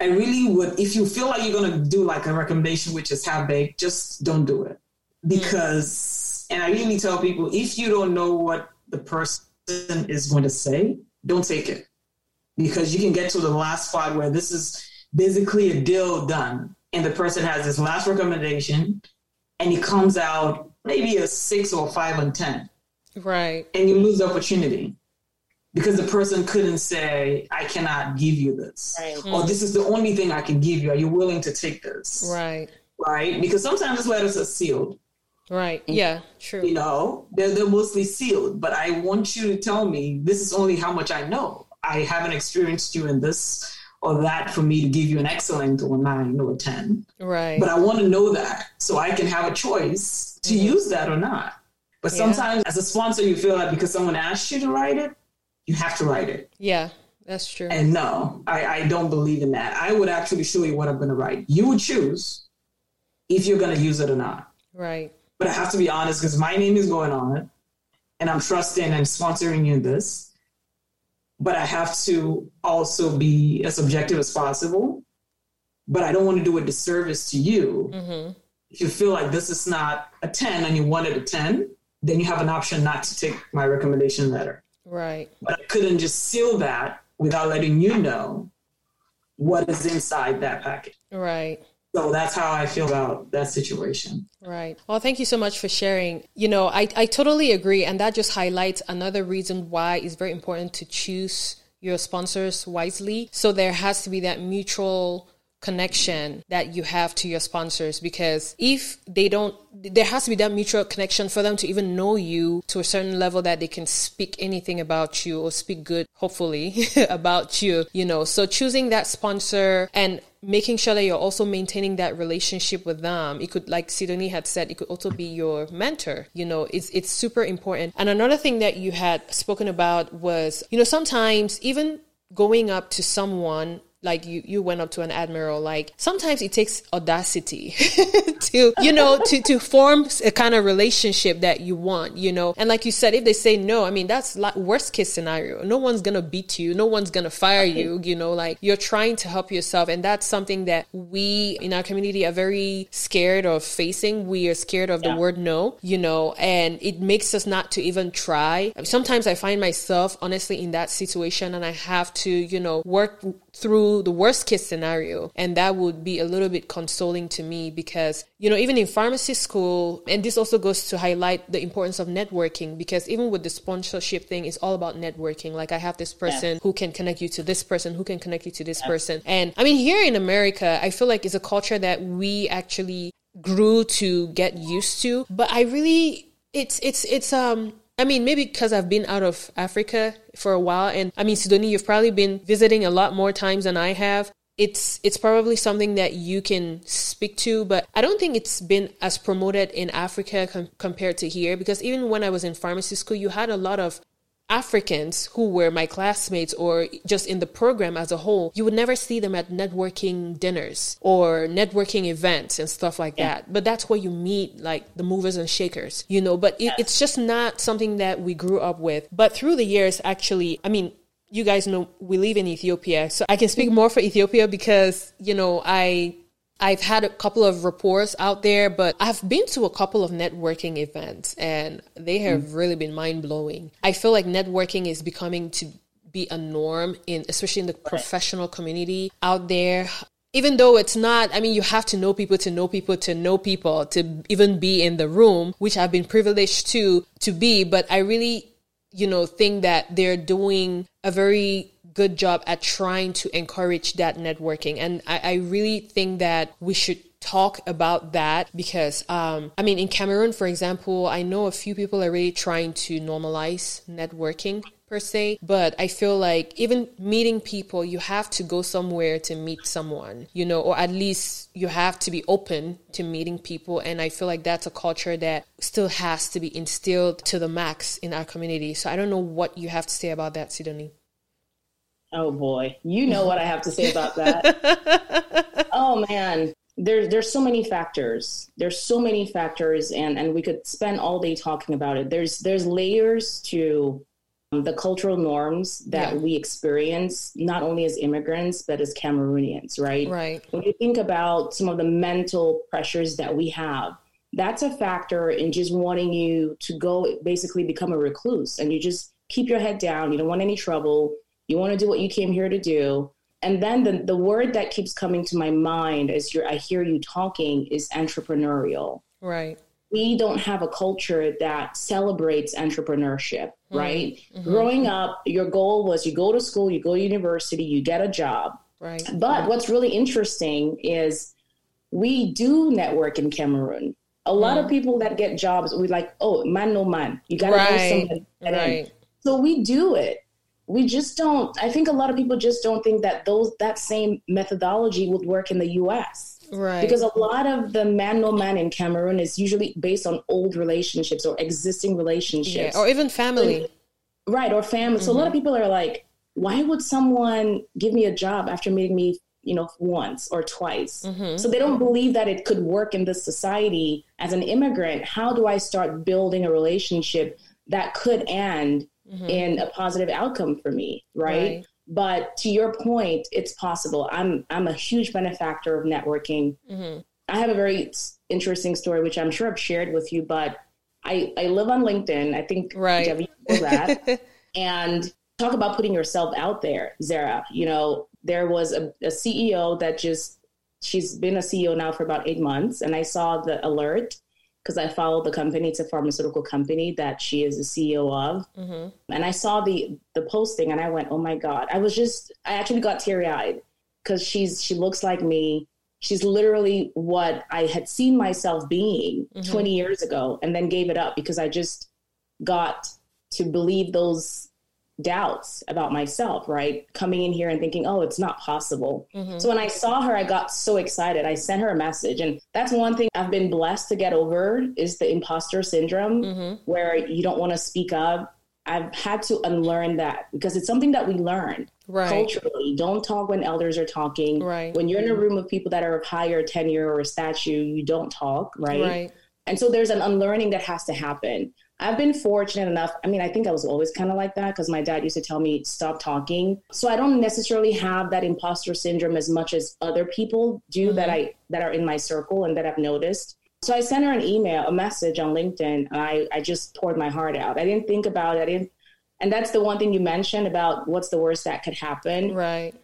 I really would. If you feel like you're gonna do like a recommendation which is half baked, just don't do it hmm. because. And I really tell people if you don't know what the person is going to say, don't take it because you can get to the last spot where this is basically a deal done, and the person has this last recommendation, and it comes out maybe a six or five on ten. Right. And you lose the opportunity because the person couldn't say, I cannot give you this. Right. Or this is the only thing I can give you. Are you willing to take this? Right. Right. Because sometimes letters are sealed. Right. Yeah, true. You know, they're, they're mostly sealed, but I want you to tell me this is only how much I know. I haven't experienced you in this or that for me to give you an excellent or nine or 10. Right. But I want to know that so I can have a choice to mm-hmm. use that or not. But yeah. sometimes as a sponsor, you feel like because someone asked you to write it, you have to write it. Yeah, that's true. And no, I, I don't believe in that. I would actually show you what I'm going to write. You would choose if you're going to use it or not. Right. But I have to be honest because my name is going on it and I'm trusting and sponsoring you in this. But I have to also be as objective as possible. But I don't want to do a disservice to you. Mm-hmm. If you feel like this is not a 10 and you wanted a 10, then you have an option not to take my recommendation letter. Right. But I couldn't just seal that without letting you know what is inside that packet. Right. So that's how I feel about that situation. Right. Well, thank you so much for sharing. You know, I, I totally agree. And that just highlights another reason why it's very important to choose your sponsors wisely. So there has to be that mutual connection that you have to your sponsors because if they don't there has to be that mutual connection for them to even know you to a certain level that they can speak anything about you or speak good hopefully [laughs] about you you know. So choosing that sponsor and making sure that you're also maintaining that relationship with them. It could like Sidonie had said it could also be your mentor you know. It's it's super important. And another thing that you had spoken about was you know sometimes even going up to someone like you you went up to an admiral like sometimes it takes audacity [laughs] to you know to to form a kind of relationship that you want you know? And like you said if they say no i mean that's like worst case scenario. No one's gonna beat you. No one's gonna fire you you know? Like you're trying to help yourself and that's something that we in our community are very scared of facing. We are scared of yeah. the word no you know? And it makes us not to even try. Sometimes i find myself honestly in that situation and i have to you know work through the worst case scenario. And that would be a little bit consoling to me because, you know, even in pharmacy school, and this also goes to highlight the importance of networking because even with the sponsorship thing, it's all about networking. Like I have this person yeah. who can connect you to this person, who can connect you to this yeah. person. And I mean, here in America, I feel like it's a culture that we actually grew to get used to. But I really, it's, it's, it's, um, I mean, maybe because I've been out of Africa for a while, and I mean, Sidonie, you've probably been visiting a lot more times than I have. It's it's probably something that you can speak to, but I don't think it's been as promoted in Africa com- compared to here. Because even when I was in pharmacy school, you had a lot of Africans who were my classmates or just in the program as a whole, you would never see them at networking dinners or networking events and stuff like yeah. that. But that's where you meet like the movers and shakers, you know, but it, it's just not something that we grew up with. But through the years, actually, I mean, you guys know we live in Ethiopia. So I can speak mm-hmm. more for Ethiopia because, you know, I I've had a couple of reports out there, but I've been to a couple of networking events and they have mm. really been mind blowing. I feel like networking is becoming to be a norm in especially in the professional community out there. Even though it's not, I mean, you have to know people to know people to know people to even be in the room, which I've been privileged to to be, but I really, you know, think that they're doing a very good job at trying to encourage that networking. And I, I really think that we should talk about that because um, I mean in Cameroon for example I know a few people are really trying to normalize networking per se but I feel like even meeting people you have to go somewhere to meet someone you know or at least you have to be open to meeting people. And I feel like that's a culture that still has to be instilled to the max in our community. So I don't know what you have to say about that Sidonie Oh boy, you know what I have to say about that. [laughs] oh man, There, there's so many factors. There's so many factors, and and we could spend all day talking about it. There's there's layers to um, the cultural norms that yeah. we experience, not only as immigrants but as Cameroonians, right? Right. When you think about some of the mental pressures that we have, that's a factor in just wanting you to go basically become a recluse, and you just keep your head down. You don't want any trouble. You want to do what you came here to do and then the, the word that keeps coming to my mind as you're, I hear you talking is entrepreneurial. Right. We don't have a culture that celebrates entrepreneurship, mm-hmm. right? Mm-hmm. Growing up, your goal was you go to school, you go to university, you get a job. Right. But what's really interesting is we do network in Cameroon. A lot mm. of people that get jobs, we like, oh, man, no man. You got to right. know somebody. Right. So we do it we just don't i think a lot of people just don't think that those that same methodology would work in the us right because a lot of the man no man in cameroon is usually based on old relationships or existing relationships yeah, or even family right or family mm-hmm. so a lot of mm-hmm. people are like why would someone give me a job after meeting me you know once or twice mm-hmm. so they don't believe that it could work in this society as an immigrant how do i start building a relationship that could end mm-hmm. in a positive outcome for me, right? right? But to your point, it's possible. I'm I'm a huge benefactor of networking. Mm-hmm. I have a very interesting story, which I'm sure I've shared with you, but I, I live on LinkedIn. I think right. Debbie knows that. [laughs] and talk about putting yourself out there, Zara. You know, there was a, a CEO that just she's been a CEO now for about eight months, and I saw the alert because I follow the company. It's a pharmaceutical company that she is the CEO of. Mm-hmm. And I saw the the posting and I went, oh my God. I was just I actually got teary eyed because she's she looks like me. She's literally what I had seen myself being mm-hmm. 20 years ago and then gave it up because I just got to believe those doubts about myself, right? Coming in here and thinking, oh, it's not possible. Mm-hmm. So when I saw her, I got so excited. I sent her a message. And that's one thing I've been blessed to get over is the imposter syndrome mm-hmm. where you don't want to speak up. I've had to unlearn that because it's something that we learn right. culturally. Don't talk when elders are talking. Right. When you're in a room of people that are of higher tenure or a statue, you don't talk, right? Right. And so there's an unlearning that has to happen. I've been fortunate enough. I mean, I think I was always kind of like that because my dad used to tell me, stop talking. So I don't necessarily have that imposter syndrome as much as other people do mm-hmm. that I that are in my circle and that I've noticed. So I sent her an email, a message on LinkedIn. I, I just poured my heart out. I didn't think about it. I didn't and that's the one thing you mentioned about what's the worst that could happen. Right.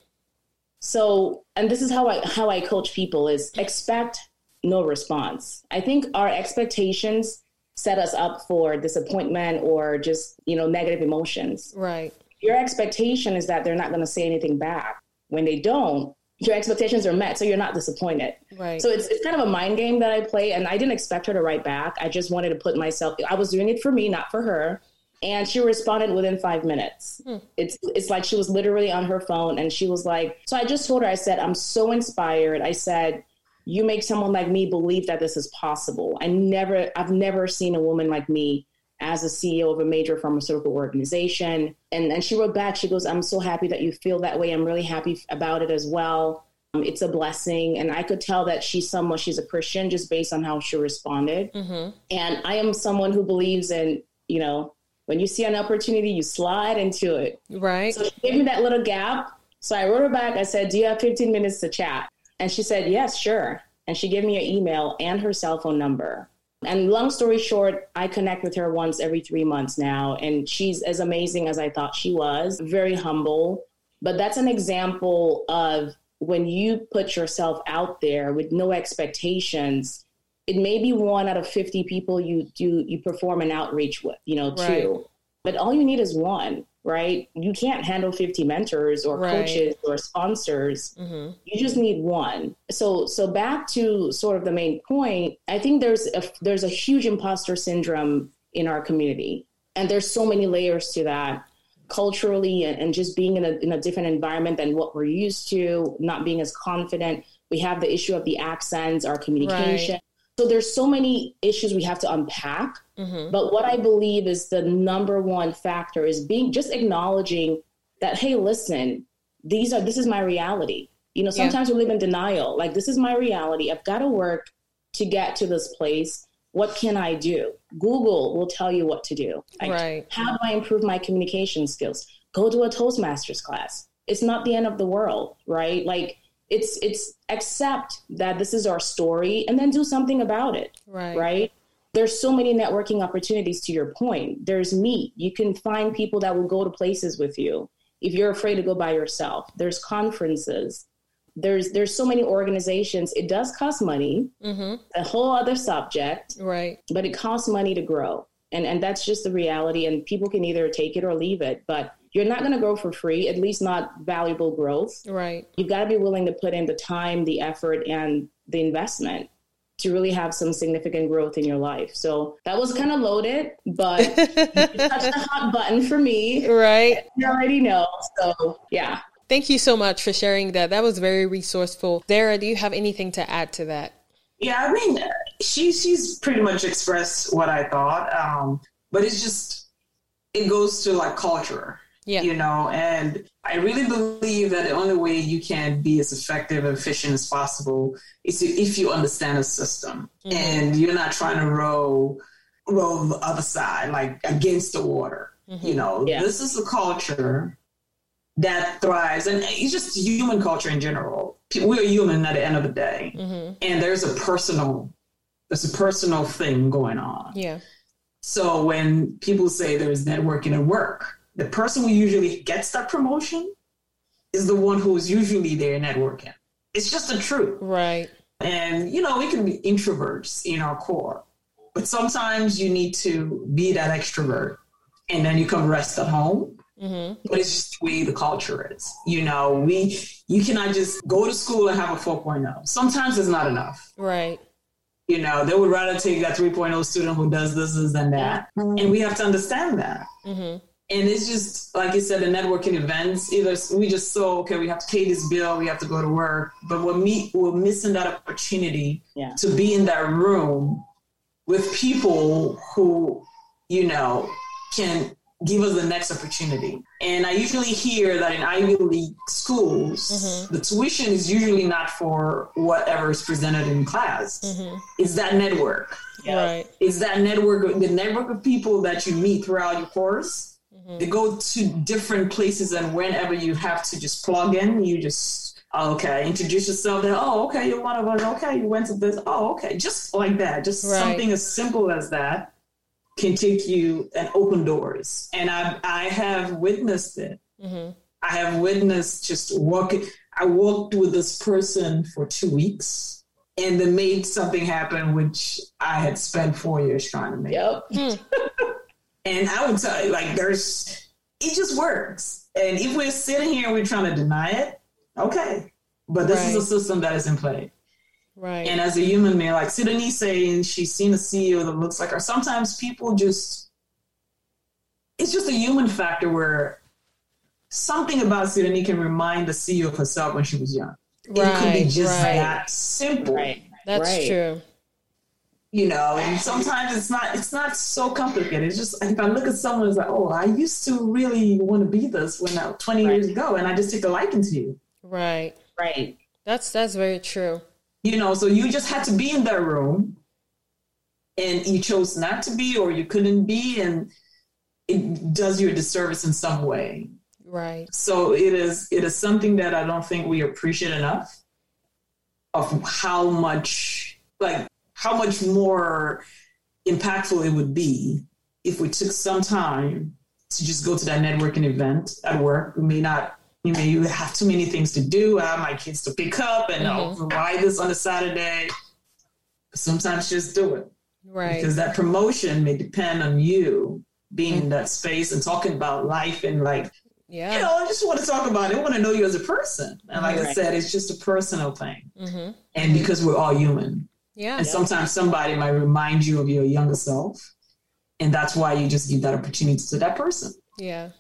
So and this is how I how I coach people is expect no response. I think our expectations set us up for disappointment or just, you know, negative emotions. Right. Your expectation is that they're not going to say anything back. When they don't, your expectations are met, so you're not disappointed. Right. So it's, it's kind of a mind game that I play, and I didn't expect her to write back. I just wanted to put myself. I was doing it for me, not for her. And she responded within five minutes. Hmm. It's it's like she was literally on her phone, and she was like, "So I just told her. I said I'm so inspired. I said you make someone like me believe that this is possible. I never, I've never seen a woman like me as a CEO of a major pharmaceutical organization. And, and she wrote back, she goes, I'm so happy that you feel that way. I'm really happy about it as well. Um, it's a blessing. And I could tell that she's someone, she's a Christian just based on how she responded. Mm-hmm. And I am someone who believes in, you know, when you see an opportunity, you slide into it. Right. So she gave me that little gap. So I wrote her back. I said, Do you have 15 minutes to chat? And she said, Yes, sure. And she gave me her email and her cell phone number. And long story short, I connect with her once every three months now. And she's as amazing as I thought she was, very humble. But that's an example of when you put yourself out there with no expectations, it may be one out of 50 people you do you perform an outreach with, you know, right. two. But all you need is one right? You can't handle 50 mentors or right. coaches or sponsors. Mm-hmm. You just need one. So so back to sort of the main point, I think there's a there's a huge imposter syndrome in our community. And there's so many layers to that culturally and, and just being in a, in a different environment than what we're used to, not being as confident. We have the issue of the accents, our communication. Right. So there's so many issues we have to unpack. Mm-hmm. But what I believe is the number one factor is being just acknowledging that, hey, listen, these are this is my reality. You know, sometimes yeah. we live in denial. Like, this is my reality. I've got to work to get to this place. What can I do? Google will tell you what to do. Like, right. How do I improve my communication skills? Go to a Toastmasters class. It's not the end of the world, right? Like, it's it's accept that this is our story and then do something about it. Right. Right there's so many networking opportunities to your point. There's Meet. You can find people that will go to places with you if you're afraid to go by yourself. There's conferences. There's there's so many organizations. It does cost money. Mm-hmm. A whole other subject. Right. But it costs money to grow. And and that's just the reality. And people can either take it or leave it. But you're not going to grow for free, at least not valuable growth. Right. You've got to be willing to put in the time, the effort, and the investment to really have some significant growth in your life. So that was kind of loaded, but [laughs] touched the hot button for me. Right. You already know. So yeah. Thank you so much for sharing that. That was very resourceful. Dara, do you have anything to add to that? Yeah, I mean, she she's pretty much expressed what I thought. Um, but it's just it goes to like culture. Yeah. You know, and I really believe that the only way you can be as effective and efficient as possible is if you understand a system mm-hmm. and you're not trying to row row the other side, like against the water. Mm-hmm. You know, yeah. this is a culture that thrives and it's just human culture in general. We're human at the end of the day. Mm-hmm. And there's a personal there's a personal thing going on. Yeah. So when people say there's networking at work, the person who usually gets that promotion is the one who is usually there networking. It's just the truth. Right. And, you know, we can be introverts in our core, but sometimes you need to be that extrovert and then you come rest at home. Mm-hmm. But it's just the way the culture is. You know, we you cannot just go to school and have a 4.0. Sometimes it's not enough. Right. You know, they would rather take that 3.0 student who does this, this, and that. Mm-hmm. And we have to understand that. Mm-hmm and it's just like you said the networking events either we just saw okay we have to pay this bill we have to go to work but we're, meet, we're missing that opportunity yeah. to be in that room with people who you know can give us the next opportunity and i usually hear that in ivy league schools mm-hmm. the tuition is usually not for whatever is presented in class mm-hmm. it's that network right it's that network the network of people that you meet throughout your course Mm-hmm. They go to different places, and whenever you have to just plug in, you just oh, okay, introduce yourself. Then oh, okay, you're one of us. Okay, you went to this. Oh, okay, just like that. Just right. something as simple as that can take you and open doors. And I I have witnessed it. Mm-hmm. I have witnessed just walking. I walked with this person for two weeks and then made something happen which I had spent four years trying to make. Yep. [laughs] And I would tell you, like, there's, it just works. And if we're sitting here and we're trying to deny it, okay. But this right. is a system that is in play. Right. And as a human man, like Sidonie saying she's seen a CEO that looks like her, sometimes people just, it's just a human factor where something about Sidonie can remind the CEO of herself when she was young. Right, it could be just right. that simple. Right. That's right. true you know and sometimes it's not it's not so complicated. It's just if i look at someone it's like oh i used to really want to be this when I, 20 right. years ago and i just take a liking to you. Right. Right. That's that's very true. You know so you just had to be in that room and you chose not to be or you couldn't be and it does you a disservice in some way. Right. So it is it is something that i don't think we appreciate enough of how much like how much more impactful it would be if we took some time to just go to that networking event at work. We may not, you may have too many things to do. I have my kids to pick up and mm-hmm. oh, why this on a Saturday. Sometimes just do it. Right. Because that promotion may depend on you being in that space and talking about life and like, yeah. you know, I just want to talk about it. I want to know you as a person. And like right. I said, it's just a personal thing. Mm-hmm. And because we're all human. Yeah. And sometimes somebody might remind you of your younger self. And that's why you just give that opportunity to that person. Yeah.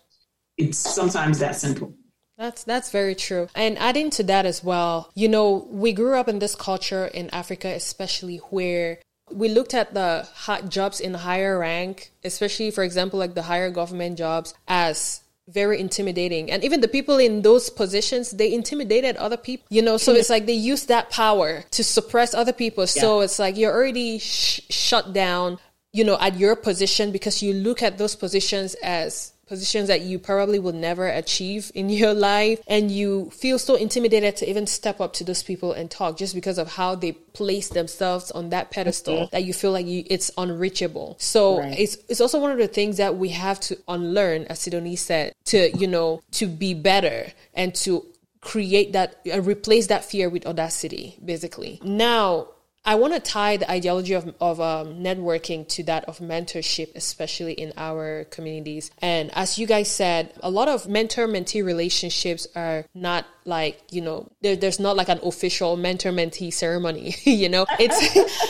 It's sometimes that simple. That's that's very true. And adding to that as well, you know, we grew up in this culture in Africa especially where we looked at the hot jobs in higher rank, especially for example like the higher government jobs as very intimidating. And even the people in those positions, they intimidated other people, you know? So it's like they use that power to suppress other people. So it's like you're already sh- shut down, you know, at your position because you look at those positions as positions that you probably will never achieve in [laughs] your life and you feel so intimidated to even step up to those people and talk just because of how they place themselves on that pedestal mm-hmm. that you feel like you, it's unreachable so right. it's it's also one of the things that we have to unlearn as Sidonie said to you know to be better and to create that uh, replace that fear with audacity basically now I want to tie the ideology of, of um, networking to that of mentorship, especially in our communities. And as you guys said, a lot of mentor mentee relationships are not like, you know, there, there's not like an official mentor mentee ceremony, [laughs] you know, it's,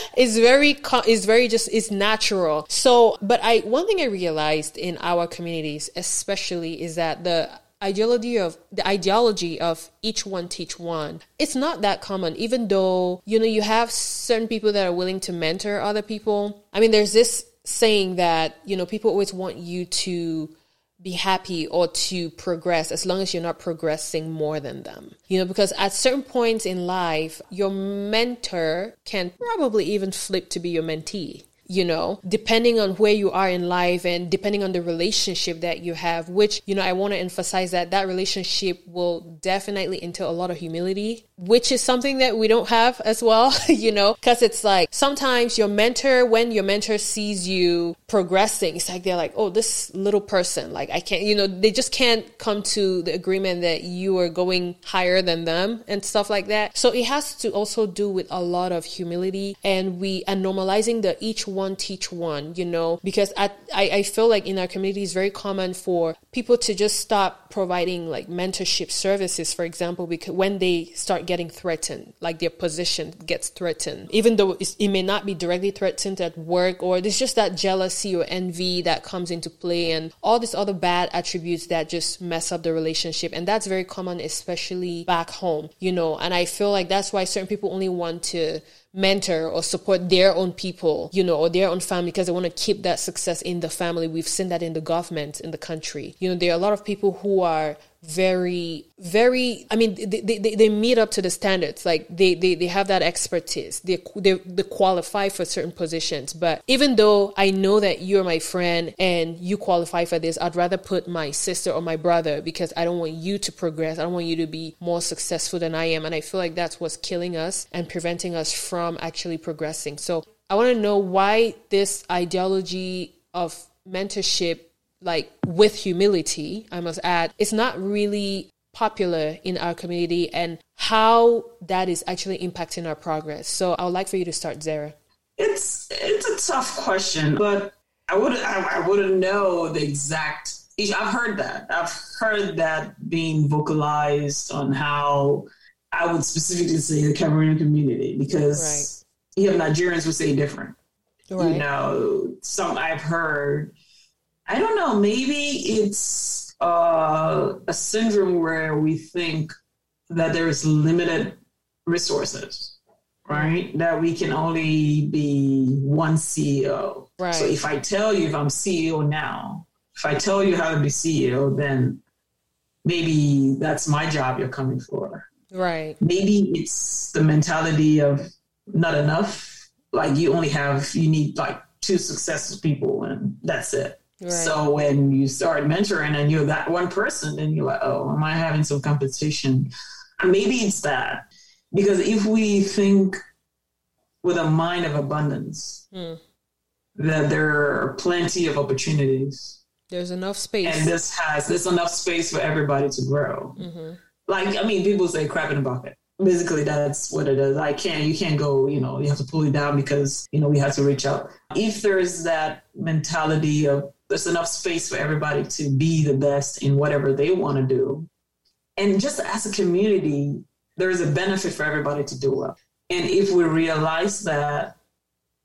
[laughs] it's very, it's very just, it's natural. So, but I, one thing I realized in our communities, especially is that the ideology of the ideology of each one teach one. It's not that common even though you know you have certain people that are willing to mentor other people. I mean there's this saying that you know people always want you to be happy or to progress as long as you're not progressing more than them. You know, because at certain points in life, your mentor can probably even flip to be your mentee you know, depending on where you are in life and depending on the relationship that you have, which, you know, I want to emphasize that that relationship will definitely entail a lot of humility, which is something that we don't have as well, [laughs] you know, because it's like sometimes your mentor, when your mentor sees you progressing, it's like they're like, oh, this little person, like I can't, you know, they just can't come to the agreement that you are going higher than them and stuff like that. So it has to also do with a lot of humility and we are normalizing the each one teach one, you know, because I, I, I feel like in our community it's very common for people to just stop providing like mentorship services, for example, because when they start getting threatened, like their position gets threatened, even though it may not be directly threatened at work or there's just that jealousy or envy that comes into play and all these other bad attributes that just mess up the relationship. And that's very common, especially back home, you know, and I feel like that's why certain people only want to mentor or support their own people, you know, or their own family because they want to keep that success in the family. We've seen that in the government, in the country. You know, there are a lot of people who are very very i mean they, they, they meet up to the standards. Like they, they they have that expertise. They, they they qualify for certain positions. But even though i know that you're my friend and you qualify for this i'd rather put my sister or my brother because i don't want you to progress. I don't want you to be more successful than i am. And i feel like that's what's killing us and preventing us from actually progressing. So i want to know why this ideology of mentorship like with humility, I must add, it's not really popular in our community and how that is actually impacting our progress. So I would like for you to start, Zara. It's it's a tough question, but I would I, I wouldn't know the exact. I've heard that. I've heard that being vocalized on how I would specifically say the Cameroonian community because right. you have Nigerians would say different. Right. You know, some I've heard I don't know. Maybe it's uh, a syndrome where we think that there's limited resources, right? That we can only be one CEO. Right. So if I tell you if I'm CEO now, if I tell you how to be CEO, then maybe that's my job you're coming for. Right. Maybe it's the mentality of not enough. Like you only have, you need like two successful people and that's it. Right. So when you start mentoring and you're that one person, then you're like, oh, am I having some competition? And maybe it's that. Because if we think with a mind of abundance, mm. that there are plenty of opportunities. There's enough space. And this has there's enough space for everybody to grow. Mm-hmm. Like I mean, people say crap in a bucket basically that's what it is i can't you can't go you know you have to pull it down because you know we have to reach out if there's that mentality of there's enough space for everybody to be the best in whatever they want to do. And just as a community, there is a benefit for everybody to do well. And if we realize that,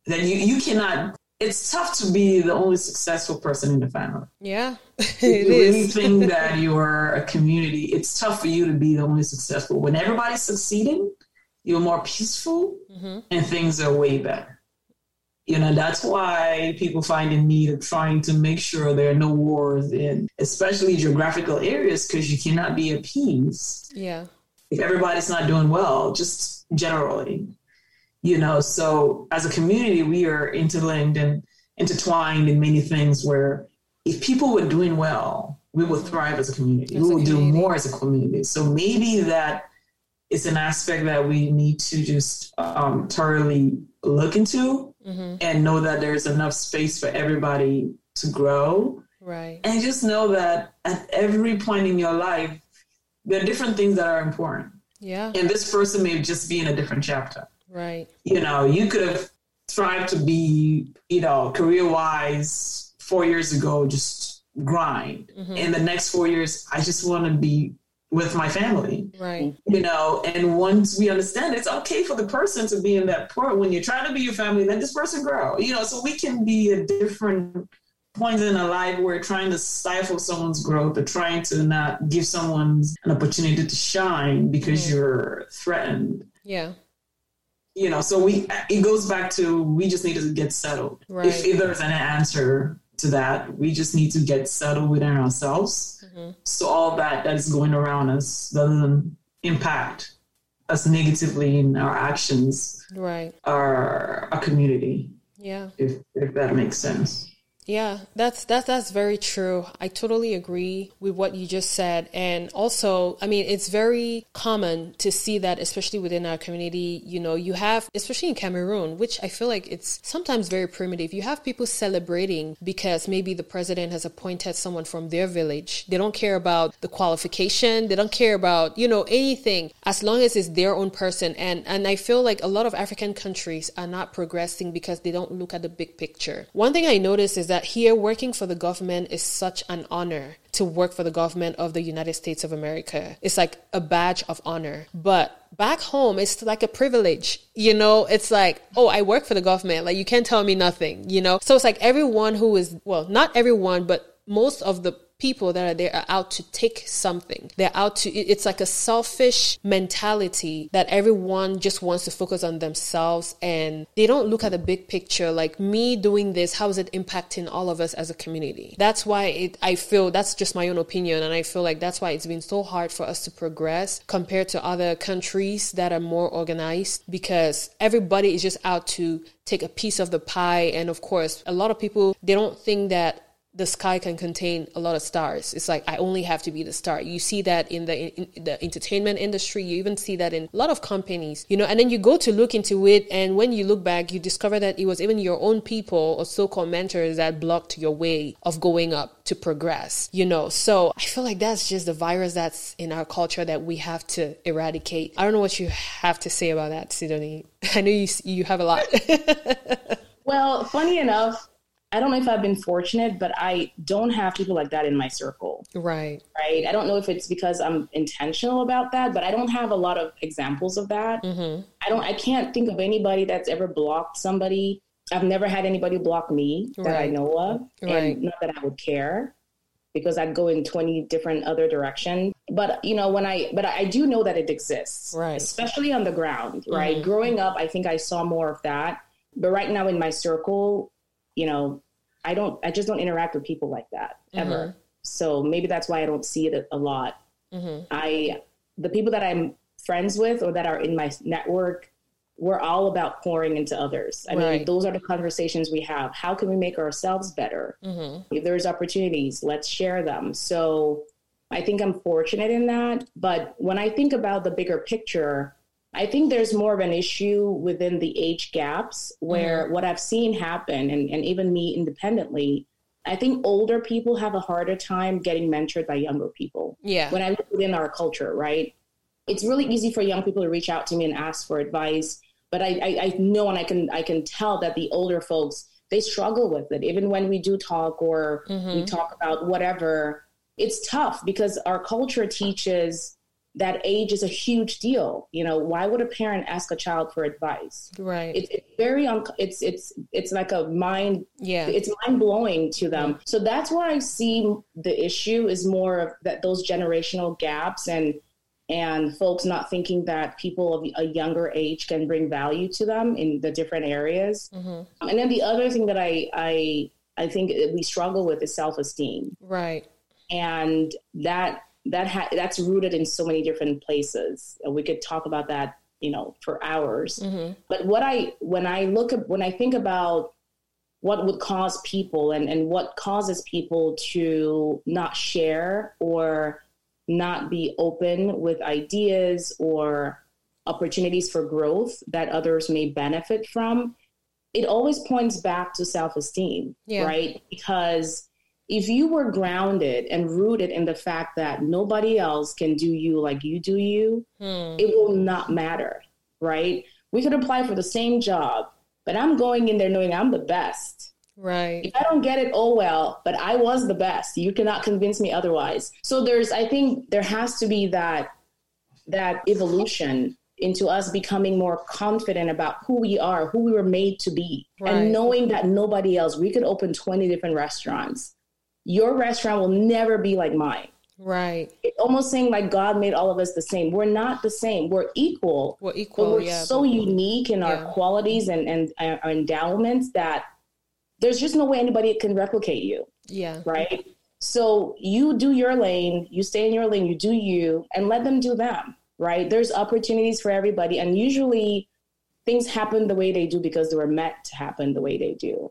then you, you cannot, it's tough to be the only successful person in the family. Yeah. if [laughs] you really think [laughs] that you are a community, it's tough for you to be the only successful. When everybody's succeeding, you're more peaceful mm-hmm. and things are way better You know, that's why people find in need of trying to make sure there are no wars in especially geographical areas because you cannot be at peace. Yeah. If everybody's not doing well, just generally. You know, so as a community, we are interlinked and intertwined in many things where if people were doing well, we will thrive as a community. As we a will do more as a community. So maybe that is an aspect that we need to just um, thoroughly look into Mm-hmm. and know that there's enough space for everybody to grow. Right. And just know that at every point in your life, there are different things that are important. Yeah. And this person may just be in a different chapter. Right. You know, you could have tried to be, you know, career wise four years ago, just grind. Mm-hmm. In the next four years, I just want to be with my family Right. you know and once we understand it's okay for the person to be in that point when you're trying to be your family let this person grow you know so we can be at different points in our life where trying to stifle someone's growth or trying to not give someone an opportunity to shine because Mhm. you're threatened Yeah. you know so we it goes back to we just need to get settled Right. if, if there's an answer to that we just need to get settled within ourselves Mhm. so all that that is going around us doesn't impact us negatively in our actions Right. our our community Yeah. if if that makes sense Yeah, that's that's that's very true. I totally agree with what you just said. And also, I mean, it's very common to see that especially within our community, you know, you have especially in Cameroon, which I feel like it's sometimes very primitive. You have people celebrating because maybe the president has appointed someone from their village. They don't care about the qualification, they don't care about, you know, anything as long as it's their own person. And and I feel like a lot of African countries are not progressing because they don't look at the big picture. One thing I noticed is that here working for the government is such an honor to work for the government of the United States of America. It's like a badge of honor. But back home, it's like a privilege. You know, it's like, oh, I work for the government. Like, you can't tell me nothing, you know? So it's like everyone who is, well, not everyone, but most of the people that are there are out to take something. They're out to, it's like a selfish mentality that everyone just wants to focus on themselves and they don't look at the big picture. Like me doing this, how is it impacting all of us as a community? That's why it, I feel that's just my own opinion. And I feel like that's why it's been so hard for us to progress compared to other countries that are more organized because everybody is just out to take a piece of the pie. And of course, a lot of people, they don't think that the sky can contain a lot of stars. It's like I only have to be the star. You see that in the in the entertainment industry. You even see that in a lot of companies. You know, and then you go to look into it, and when you look back, you discover that it was even your own people or so-called mentors that blocked your way of going up to progress. You know, so I feel like that's just the virus that's in our culture that we have to eradicate. I don't know what you have to say about that, Sidonie. [laughs] I know you you have a lot. [laughs] Well, funny enough, I don't know if I've been fortunate, but I don't have people like that in my circle, right. right? I don't know if it's because I'm intentional about that, but I don't have a lot of examples of that. Mm-hmm. I don't, I can't think of anybody that's ever blocked somebody. I've never had anybody block me that I know of, Right. and not that I would care because I'd go in 20 different other directions. But, you know, when I, but I do know that it exists, Right. especially on the ground, right? Mhm. Growing up, I think I saw more of that. But right now in my circle, you know, I don't, I just don't interact with people like that ever. So maybe that's why I don't see it a lot. Mm-hmm. I, the people that I'm friends with or that are in my network, we're all about pouring into others. I mean, those are the conversations we have. How can we make ourselves better? Mm-hmm. If there's opportunities, let's share them. So I think I'm fortunate in that. But when I think about the bigger picture, I think there's more of an issue within the age gaps where mm-hmm. what I've seen happen, and, and even me independently, I think older people have a harder time getting mentored by younger people Yeah. when I look within our culture, right? It's really easy for young people to reach out to me and ask for advice, but I, I, I know and I can I can tell that the older folks they struggle with it. Even when we do talk or we mm-hmm. talk about whatever, it's tough because our culture teaches that age is a huge deal. You know, why would a parent ask a child for advice? right. It's, it's very un- it's it's it's like a mind yeah. it's mind blowing to them. So that's where I see the issue is more of that those generational gaps and and folks not thinking that people of a younger age can bring value to them in the different areas. Mm-hmm. And then the other thing that I, I, I think we struggle with is self-esteem. Right. And that, that ha- that's rooted in so many different places. And we could talk about that, you know, for hours. Mm-hmm. But what I, when I look at, when I think about what would cause people and, and what causes people to not share or not be open with ideas or opportunities for growth that others may benefit from, it always points back to self esteem, yeah. right? Because if you were grounded and rooted in the fact that nobody else can do you like you do you, hmm. it will not matter, right? We could apply for the same job, but I'm going in there knowing I'm the best Right. If I don't get it, oh well, but I was the best. You cannot convince me otherwise. So there's I think there has to be that that evolution into us becoming more confident about who we are, who we were made to be, right. and knowing that nobody else, we could open 20 different restaurants. Your restaurant will never be like mine. Right. Almost saying like God made all of us the same. We're not the same. We're equal. We're equal. we're yeah, so unique in yeah. our qualities and, and our endowments that there's just no way anybody can replicate you. Yeah. Right. So you do your lane, you stay in your lane, you do you, and let them do them. Right. There's opportunities for everybody. And usually things happen the way they do because they were meant to happen the way they do.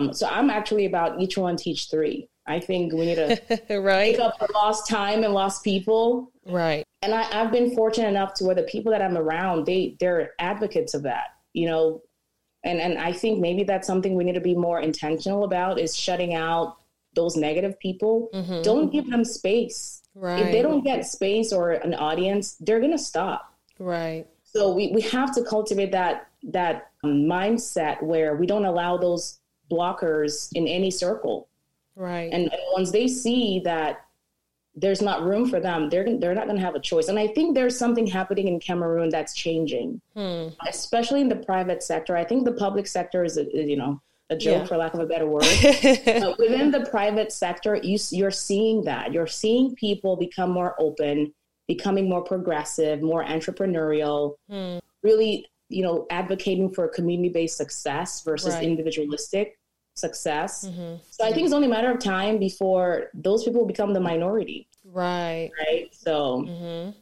Um, so I'm actually about each one teach three. I think we need to [laughs] right. pick up lost time and lost people. Right. And I, I've been fortunate enough to where the people that I'm around, they they're advocates of that. You know, and and I think maybe that's something we need to be more intentional about is shutting out those negative people. Mm-hmm. Don't give them space. Right. If they don't get space or an audience, they're gonna stop. Right. So we, we have to cultivate that that mindset where we don't allow those blockers in any circle. Right. And once they see that there's not room for them. They're they're not going to have a choice. And I think there's something happening in Cameroon that's changing, hmm. especially in the private sector. I think the public sector is, a, you know a joke yeah. for lack of a better word. [laughs] but within the private sector, you you're seeing that. You're seeing people become more open, becoming more progressive, more entrepreneurial. Hmm. Really, you know, advocating for community based success versus right. individualistic success. Mm-hmm. So I think it's only a matter of time before those people become the minority. Right. Right. So. Mm-hmm.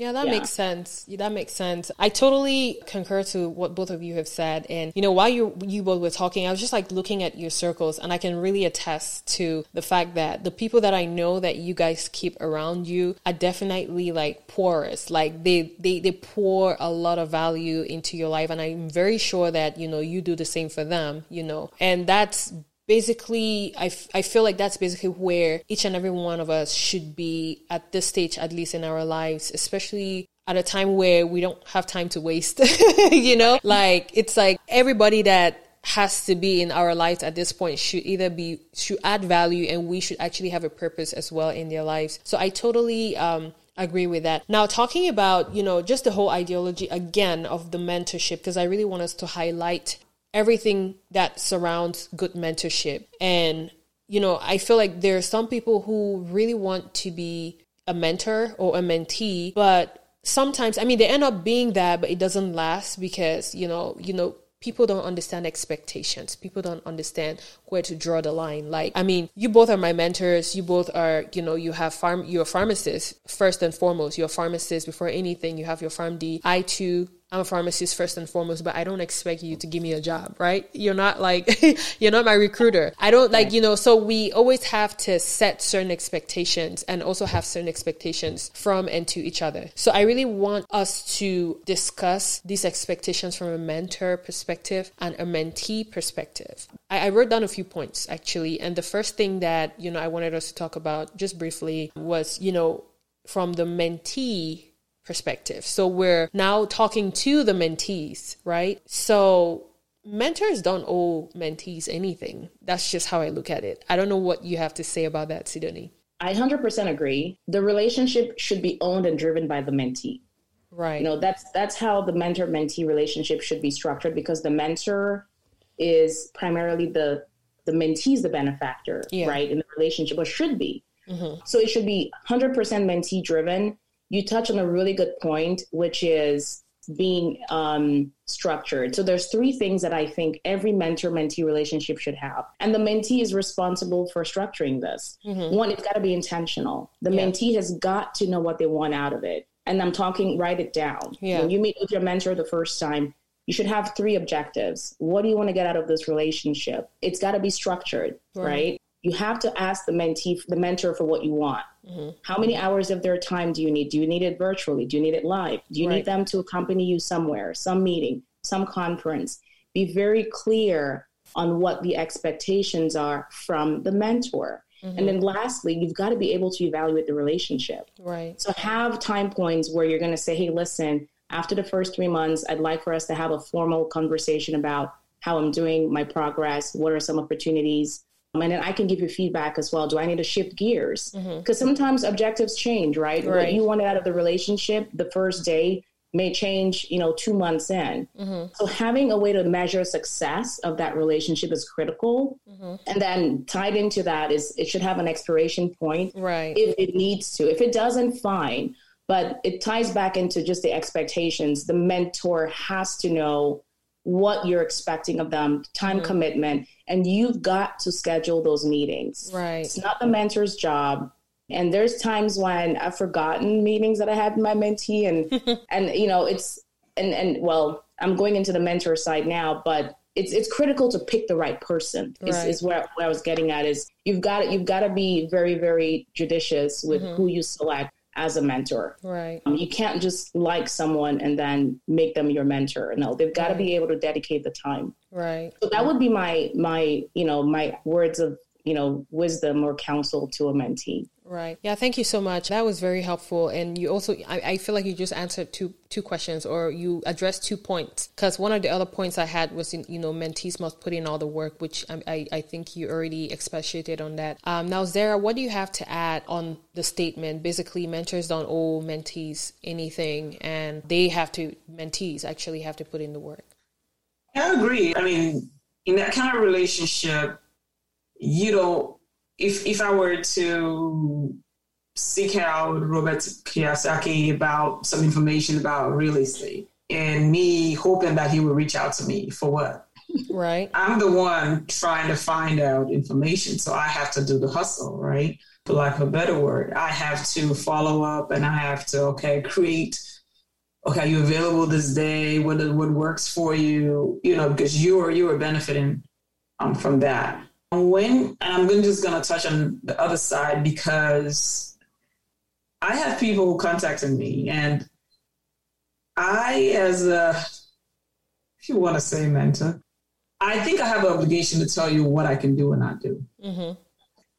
Yeah, that yeah. makes sense. Yeah, that makes sense. I totally concur to what both of you have said. And you know, while you you both were talking, I was just like looking at your circles, and I can really attest to the fact that the people that I know that you guys keep around you are definitely like porous. Like they they they pour a lot of value into your life, and I'm very sure that you know you do the same for them. You know, and that's basically I, f- I feel like that's basically where each and every one of us should be at this stage at least in our lives especially at a time where we don't have time to waste [laughs] you know like it's like everybody that has to be in our lives at this point should either be should add value and we should actually have a purpose as well in their lives so i totally um agree with that. Now, talking about, you know, just the whole ideology again of the mentorship, because I really want us to highlight everything that surrounds good mentorship. And, you know, I feel like there are some people who really want to be a mentor or a mentee, but sometimes, I mean, they end up being that, but it doesn't last because, you know, you know, people don't understand expectations. People don't understand where to draw the line. Like, I mean, you both are my mentors. You both are, you know, you have farm, you're a pharmacist first and foremost. You're a pharmacist before anything. You have your PharmD. I too I'm a pharmacist first and foremost, but I don't expect you to give me a job, right? You're not like, [laughs] you're not my recruiter. I don't like, you know, so we always have to set certain expectations and also have certain expectations from and to each other. So I really want us to discuss these expectations from a mentor perspective and a mentee perspective. I, I wrote down a few points actually. And the first thing that, you know, I wanted us to talk about just briefly was, you know, from the mentee perspective. So we're now talking to the mentees, right? So mentors don't owe mentees anything. That's just how I look at it. I don't know what you have to say about that, Sidonie. I 100% agree. The relationship should be owned and driven by the mentee. Right. You know, that's that's how the mentor mentee relationship should be structured because the mentor is primarily the the mentee is the benefactor, yeah. right, in the relationship, or should be. Mm-hmm. So it should be 100% mentee driven you touch on a really good point, which is being um, structured. So there's three things that I think every mentor mentee relationship should have, and the mentee is responsible for structuring this. Mm-hmm. One, it's got to be intentional. The yeah. mentee has got to know what they want out of it, and I'm talking write it down. Yeah. When you meet with your mentor the first time, you should have three objectives. What do you want to get out of this relationship? It's got to be structured, right? right? You have to ask the mentee, the mentor, for what you want. Mm-hmm. How many hours of their time do you need? Do you need it virtually? Do you need it live? Do you right. need them to accompany you somewhere, some meeting, some conference? Be very clear on what the expectations are from the mentor. Mm-hmm. And then lastly, you've got to be able to evaluate the relationship. Right. So have time points where you're going to say, hey, listen, after the first three months, I'd like for us to have a formal conversation about how I'm doing, my progress, what are some opportunities and then I can give you feedback as well. Do I need to shift gears? Because mm-hmm. sometimes objectives change, right? right? What you wanted out of the relationship the first day may change, you know, two months in. Mm-hmm. So having a way to measure success of that relationship is critical. Mm-hmm. And then tied into that is it should have an expiration point, right? If it needs to. If it doesn't, fine. But it ties back into just the expectations. The mentor has to know what you're expecting of them, time mm-hmm. commitment, and you've got to schedule those meetings. Right. It's not the mentor's job. And there's times when I've forgotten meetings that I had with my mentee and [laughs] and you know, it's and and well, I'm going into the mentor side now, but it's it's critical to pick the right person is, right. is where, where I was getting at is you've got you've got to be very, very judicious with mm-hmm. who you select as a mentor. Right. Um, you can't just like someone and then make them your mentor. No, they've got to right. be able to dedicate the time. Right. So that would be my my you know my words of you know wisdom or counsel to a mentee. Right. Yeah. Thank you so much. That was very helpful. And you also, I, I feel like you just answered two two questions, or you addressed two points. Because one of the other points I had was, in, you know, mentees must put in all the work, which I I, I think you already expatiated on that. Um, now, Zara, what do you have to add on the statement? Basically, mentors don't owe mentees anything, and they have to mentees actually have to put in the work. I agree. I mean, in that kind of relationship, you don't if if I were to seek out Robert Kiyosaki about some information about real estate and me hoping that he would reach out to me for what? Right. I'm the one trying to find out information. So I have to do the hustle, right? For lack of a better word. I have to follow up and I have to, okay, create okay, are you available this day? What what works for you? You know, because you are you are benefiting um, from that. When and I'm just going to touch on the other side because I have people contacting me, and I, as a, if you want to say mentor, I think I have an obligation to tell you what I can do and not do. Mm-hmm.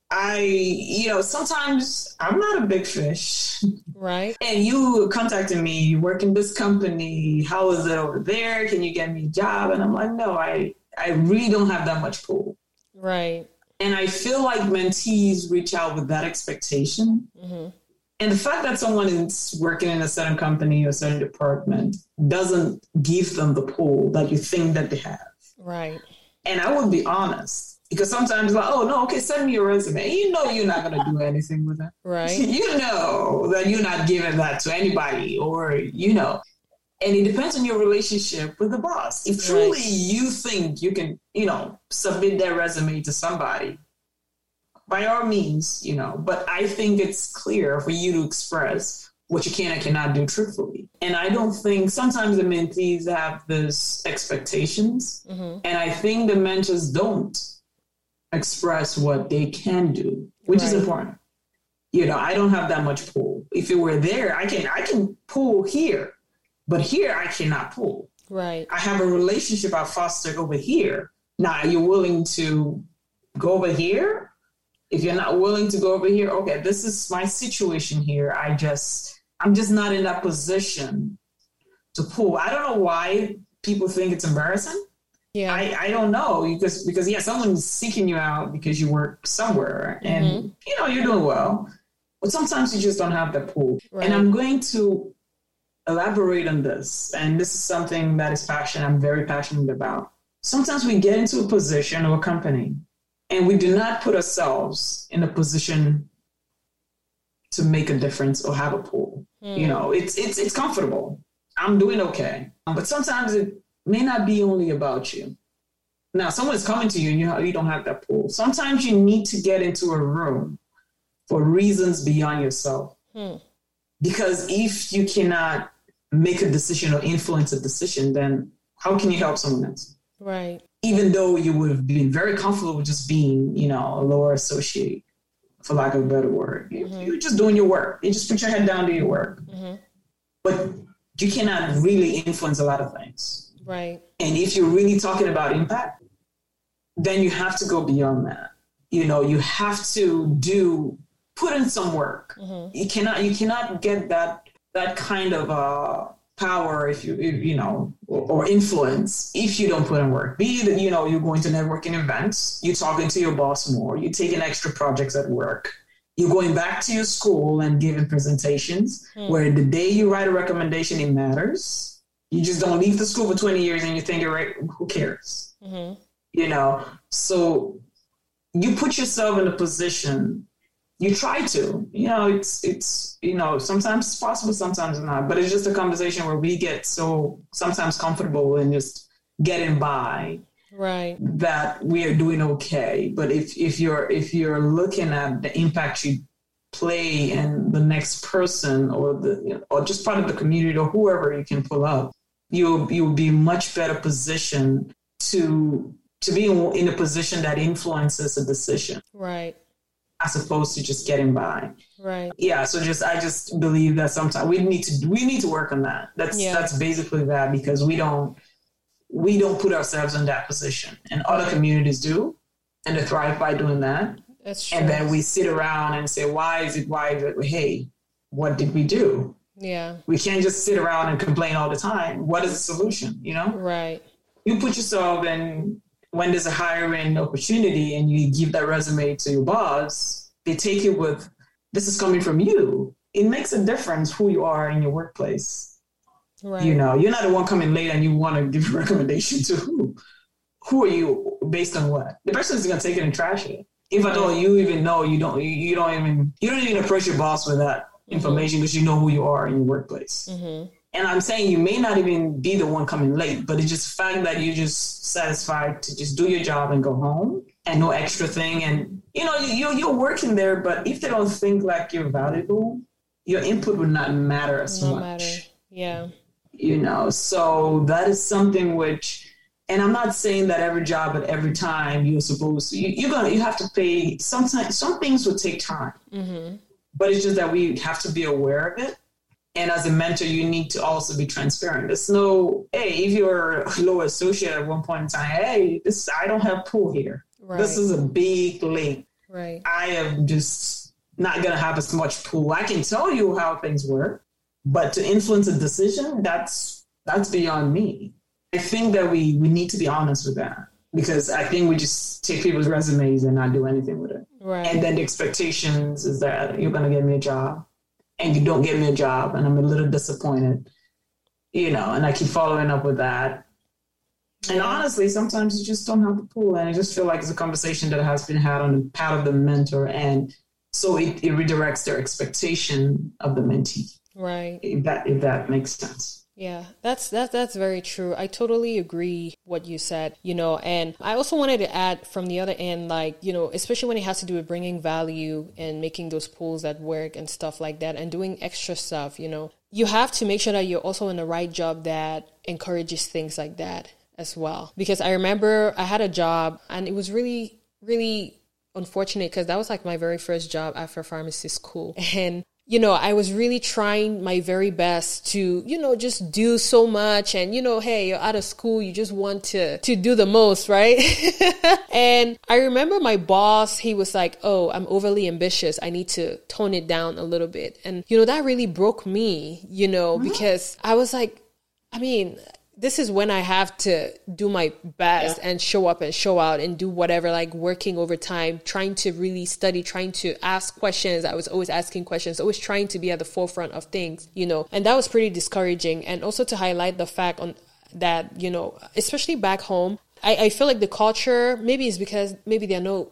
I, you know, sometimes I'm not a big fish. Right. And you contacting me, you work in this company, how is it over there? Can you get me a job? And I'm like, no, I, I really don't have that much pull. Right. And I feel like mentees reach out with that expectation. Mm-hmm. And the fact that someone is working in a certain company or a certain department doesn't give them the pull that you think that they have. Right. And I would be honest because sometimes like, oh no, okay, send me your resume. You know you're not gonna do anything with it. Right. [laughs] you know that you're not giving that to anybody, or you know and it depends on your relationship with the boss. If truly right. you think you can, you know, submit that resume to somebody, by all means, you know, but I think it's clear for you to express what you can and cannot do truthfully. And I don't think sometimes the mentees have this expectations, mm-hmm. and I think the mentors don't express what they can do, which right. is important. You know, I don't have that much pull. If it were there, I can I can pull here but here I cannot pull. Right. I have a relationship I fostered over here. Now are you're willing to go over here. If you're not willing to go over here, okay, this is my situation here. I just I'm just not in that position to pull. I don't know why people think it's embarrassing. Yeah. I, I don't know because because yeah, someone's seeking you out because you work somewhere and mm-hmm. you know you're doing well. But sometimes you just don't have the pull. Right. And I'm going to elaborate on this. And this is something that is passion I'm very passionate about. Sometimes we get into a position or a company and we do not put ourselves in a position to make a difference or have a pull. Mm. You know, it's it's it's comfortable. I'm doing okay, but sometimes it may not be only about you. Now, someone's coming to you and you you don't have that pull. Sometimes you need to get into a room for reasons beyond yourself. Hmm. Because if you cannot make a decision or influence a decision, then how can you help someone else? Right. Even though you would have been very comfortable with just being, you know, a lower associate, for lack of a better word. Mm-hmm. You're just doing your work. You just put your head down, do your work. Mm-hmm. But you cannot really influence a lot of things. Right. And if you're really talking about impact, then you have to go beyond that. You know, you have to do put in some work. Mm-hmm. You cannot you cannot get that that kind of uh, power if you if, you know or, or, influence if you don't put in work. Be that you know you're going to networking events, you're talking to your boss more, you're taking extra projects at work. You're going back to your school and giving presentations mm. where the day you write a recommendation, it matters. You just don't leave the school for 20 years and you think, right, who cares? Mm-hmm. You know, so you put yourself in a position you try to you know it's it's you know sometimes it's possible sometimes not but it's just a conversation where we get so sometimes comfortable in just getting by right. that we are doing okay. But if if you're if you're looking at the impact you play and the next person or the you know, or just part of the community or whoever you can pull up you'll you'll be much better positioned to to be in a position that influences a decision. Right as opposed to just getting by. Right. Yeah. So just I just believe that sometimes we need to we need to work on that. That's yeah. that's basically that because we don't we don't put ourselves in that position, and other communities do, and they thrive by doing that. That's true. And then we sit around and say, "Why is it? Why is it? Hey, what did we do?" Yeah. We can't just sit around and complain all the time. What is the solution? You know. Right. You put yourself in when there's a hiring opportunity and you give that resume to your boss, they take it with this is coming from you. It makes a difference who you are in your workplace. Right. You know, you're not the one coming late and you want to give a [laughs] recommendation to who. Who are you based on what? The person is gonna take it and trash it. If at all you even know you don't you don't even you don't even approach your boss with that mm-hmm. information because you know who you are in your workplace. Mm-hmm. And I'm saying you may not even be the one coming late, but it's just fact that you're just satisfied to just do your job and go home and no extra thing. And you know, you you're working there, but if they don't think like you're valuable, your input would not matter as no much. Matter. Yeah. You know, so that is something which and I'm not saying that every job at every time you're supposed to you, are gonna you have to pay sometimes some things would take time. Mm-hmm. But it's just that we have to be aware of it and as a mentor, you need to also be transparent. There's no, hey, if you're a low associate at one point in time, hey, this I don't have pool here. Right. This is a big lake. Right. I am just not gonna have as much pool. I can tell you how things work, but to influence a decision, that's that's beyond me. I think that we we need to be honest with that because I think we just take people's resumes and not do anything with it. Right. And then the expectations is that you're gonna get me a job and you don't get me a job and I'm a little disappointed, you know, and I keep following up with that. And honestly, sometimes you just don't have the pool, and I just feel like it's a conversation that has been had on the part of the mentor, and so it, it redirects their expectation of the mentee. Right. If that if that makes sense. Yeah, that's that that's very true. I totally agree what you said, you know, and I also wanted to add from the other end like, you know, especially when it has to do with bringing value and making those pools that work and stuff like that and doing extra stuff, you know. You have to make sure that you're also in the right job that encourages things like that as well. Because I remember I had a job and it was really really unfortunate because that was like my very first job after pharmacy school. [laughs] And you know, I was really trying my very best to, you know, just do so much. And, you know, hey, you're out of school, you just want to, to do the most, right? [laughs] and I remember my boss, he was like, oh, I'm overly ambitious. I need to tone it down a little bit. And, you know, that really broke me, you know, because I was like, I mean, this is when I have to do my best yeah. and show up and show out and do whatever, like working overtime, trying to really study, trying to ask questions. I was always asking questions, always trying to be at the forefront of things, you know, and that was pretty discouraging. And also to highlight the fact on that, you know, especially back home, I, I feel like the culture, maybe is because maybe there are no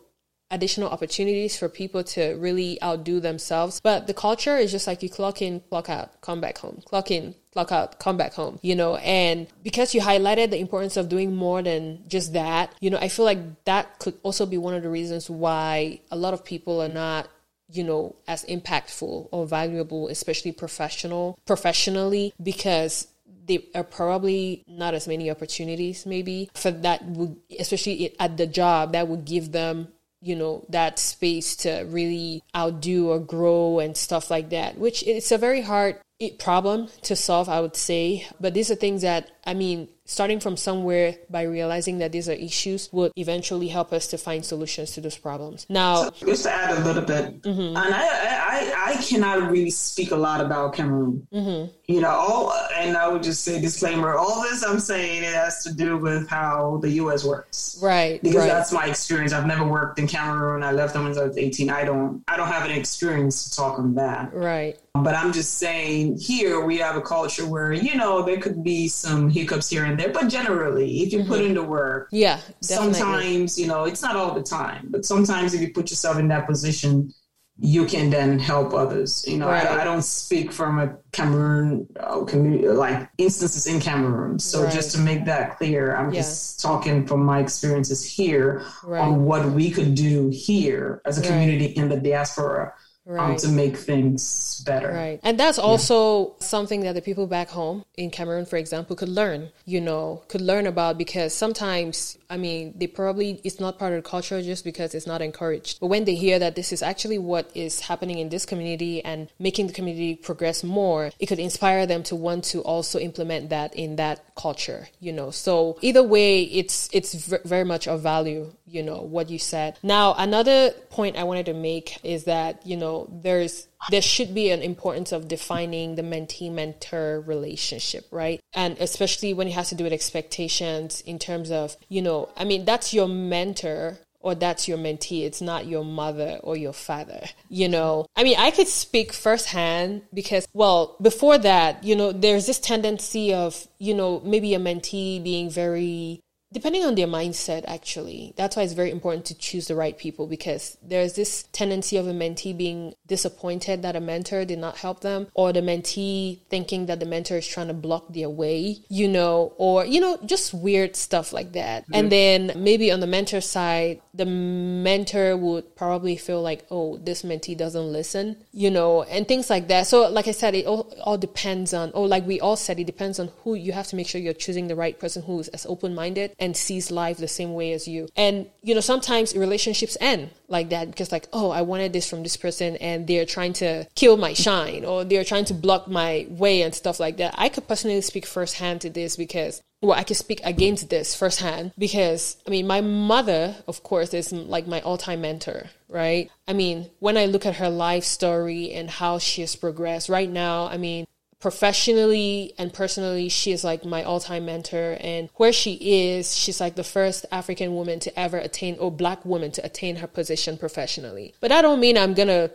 additional opportunities for people to really outdo themselves. But the culture is just like you clock in, clock out, come back home, clock in, clock out, come back home, you know, and because you highlighted the importance of doing more than just that, you know, I feel like that could also be one of the reasons why a lot of people are not you know as impactful or valuable especially professional professionally because there are probably not as many opportunities maybe for that would especially at the job that would give them you know that space to really outdo or grow and stuff like that which it's a very hard problem to solve i would say. But these are things that i mean starting from somewhere by realizing that these are issues would eventually help us to find solutions to those problems. Now, so just to add a little bit, mm-hmm. and I, I, I cannot really speak a lot about Cameroon. Mm-hmm. You know, all, and I would just say disclaimer: all this I'm saying it has to do with how the U.S. works, right? Because right. that's my experience. I've never worked in Cameroon. I left them when I was 18. I don't, I don't have an experience to talk on that, right? But I'm just saying here we have a culture where you know there could be some hiccups here and there, but generally, if you mm-hmm. put into work, yeah, definitely. sometimes you know it's not all the time, but sometimes if you put yourself in that position, you can then help others. You know, right. I, I, don't speak from a Cameroon uh, community, like instances in Cameroon. So right. just to make that clear, I'm yeah. just talking from my experiences here right. on what we could do here as a community in the diaspora right. um, to make things better. Right. And that's also yeah. something that the people back home in Cameroon, for example, could learn, you know, could learn about because sometimes, I mean, they probably, it's not part of the culture just because it's not encouraged. But when they hear that this is actually what is happening in this community and making the community progress more, it could inspire them to want to also implement that in that culture, you know. So either way, it's, it's very much of value, you know, what you said. Now, another point I wanted to make is that, you know, there's there should be an importance of defining the mentee mentor relationship, right? And especially when it has to do with expectations in terms of, you know, I mean, that's your mentor or that's your mentee. It's not your mother or your father. You know, I mean, I could speak firsthand because, well, before that, you know, there's this tendency of, you know, maybe a mentee being very depending on their mindset actually that's why it's very important to choose the right people because there's this tendency of a mentee being disappointed that a mentor did not help them or the mentee thinking that the mentor is trying to block their way you know or you know just weird stuff like that mm-hmm. and then maybe on the mentor side the mentor would probably feel like oh this mentee doesn't listen you know and things like that so like i said it all, all depends on oh like we all said it depends on who you have to make sure you're choosing the right person who's as open-minded and sees life the same way as you. And, you know, sometimes relationships end like that because, like, oh, I wanted this from this person and they're trying to kill my shine or they're trying to block my way and stuff like that. I could personally speak firsthand to this because well, I can speak against this firsthand because I mean, my mother, of course, is mm, like my all time mentor, right? I mean, when I look at her life story and how she has progressed right now, I mean, professionally and personally, she is like my all time mentor. And where she is, she's like the first African woman to ever attain, or black woman to attain her position professionally. But I don't mean I'm gonna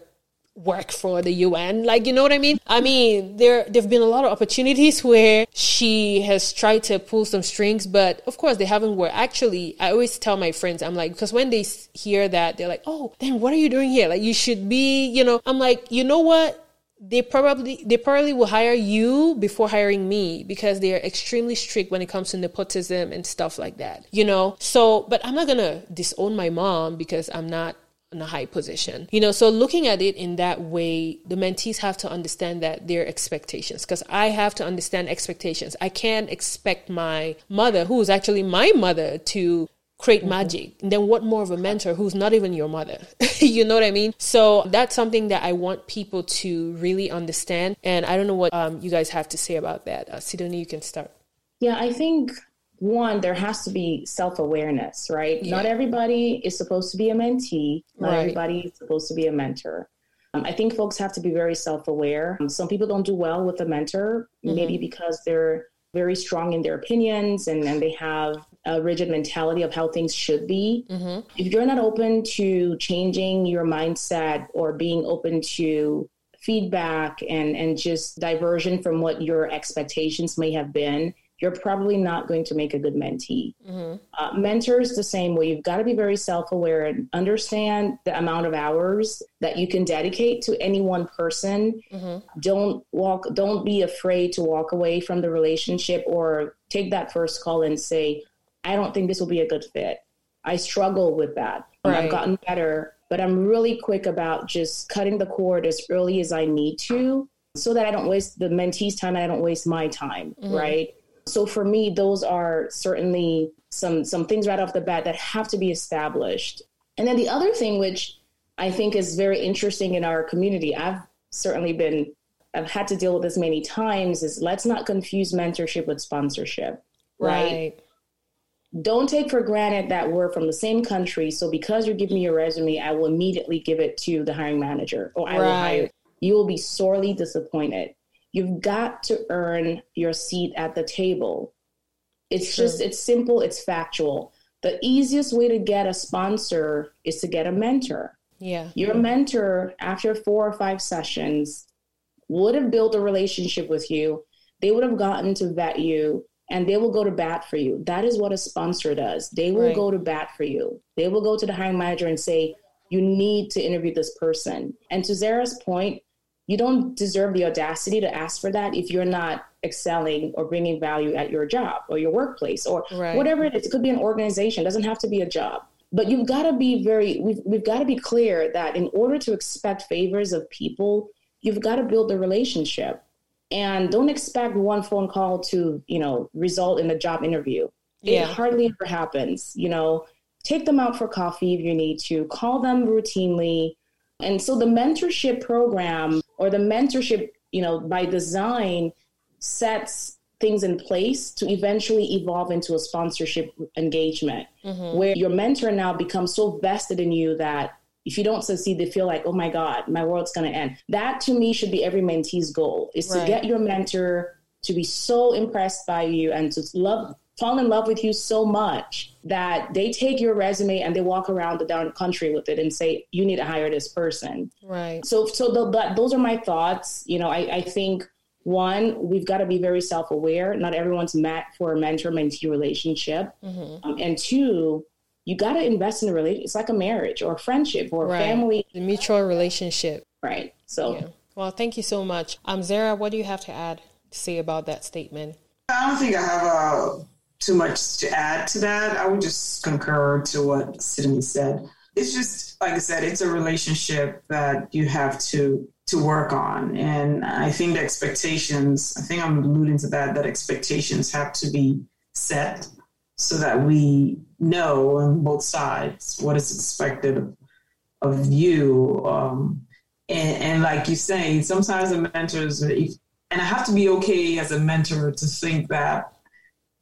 work for the UN. Like, you know what I mean? I mean, there there've been a lot of opportunities where she has tried to pull some strings, but of course they haven't worked. Actually, I always tell my friends, I'm like, because when they hear that, they're like, "Oh, then what are you doing here? Like, you should be, you know." I'm like, you know what? they probably they probably will hire you before hiring me because they are extremely strict when it comes to nepotism and stuff like that you know so but i'm not gonna disown my mom because i'm not in a high position you know so looking at it in that way the mentees have to understand that their expectations because i have to understand expectations i can't expect my mother who is actually my mother to create mm-hmm. magic. And then what more of a mentor who's not even your mother? [laughs] you know what I mean? So that's something that I want people to really understand. And I don't know what um, you guys have to say about that. Uh, Sidonie, you can start. Yeah, I think one, there has to be self awareness, right? Yeah. Not everybody is supposed to be a mentee, not right. everybody is supposed to be a mentor. Um, I think folks have to be very self aware. Um, some people don't do well with a mentor, mm-hmm. maybe because they're very strong in their opinions and, and they have a rigid mentality of how things should be. Mm-hmm. If you're not open to changing your mindset or being open to feedback and, and just diversion from what your expectations may have been, you're probably not going to make a good mentee. Mm-hmm. Uh, mentors, the same way. You've got to be very self aware and understand the amount of hours that you can dedicate to any one person. Mm-hmm. Don't walk, don't be afraid to walk away from the relationship or take that first call and say, I don't think this will be a good fit. I struggle with that. Right. I've gotten better, but I'm really quick about just cutting the cord as early as I need to so that I don't waste the mentee's time and I don't waste my time, mm-hmm. right? So for me, those are certainly some some things right off the bat that have to be established. And then the other thing, which I think is very interesting in our community, I've certainly been I've had to deal with this many times, is let's not confuse mentorship with sponsorship. right. right don't take for granted that we're from the same country. So because you give me your resume, I will immediately give it to the hiring manager or I right. will hire. You will be sorely disappointed. You've got to earn your seat at the table. It's True. just, it's simple, it's factual. The easiest way to get a sponsor is to get a mentor. Yeah. Your mentor, after four or five sessions, would have built a relationship with you. They would have gotten to vet you and they will go to bat for you. That is what a sponsor does. They will right. go to bat for you. They will go to the hiring manager and say, you need to interview this person. And to Zara's point, you don't deserve the audacity to ask for that if you're not excelling or bringing value at your job or your workplace or right. whatever it is. It could be an organization, it doesn't have to be a job. But you've got to be very, we've, we've got to be clear that in order to expect favors of people, you've got to build the relationship. And don't expect one phone call to, you know, result in a job interview. Yeah. It hardly ever happens. You know, take them out for coffee if you need to, call them routinely. And so the mentorship program or the mentorship, you know, by design sets things in place to eventually evolve into a sponsorship engagement mm-hmm. where your mentor now becomes so vested in you that if you don't succeed, they feel like, oh my God, my world's going to end. That to me should be every mentee's goal is right. to get your mentor to be so impressed by you and to love, fall in love with you so much that they take your resume and they walk around the darn country with it and say, you need to hire this person. Right. So, so the, the, those are my thoughts. You know, I, I think one, we've got to be very self aware. Not everyone's met for a mentor mentee relationship. Mm-hmm. Um, and two, you got to invest in a relationship. It's like a marriage or a friendship or a family. The mutual relationship. Right. So, yeah. well, thank you so much. Um, Zara, what do you have to add to say about that statement? I don't think I have uh, too much to add to that. I would just concur to what Sidonie said. It's just, like I said, it's a relationship that you have to to work on. And I think the expectations, I think I'm alluding to that, that expectations have to be set so that we know on both sides what is expected of you. Um, and, and, like you say, sometimes the mentors, and I have to be okay as a mentor to think that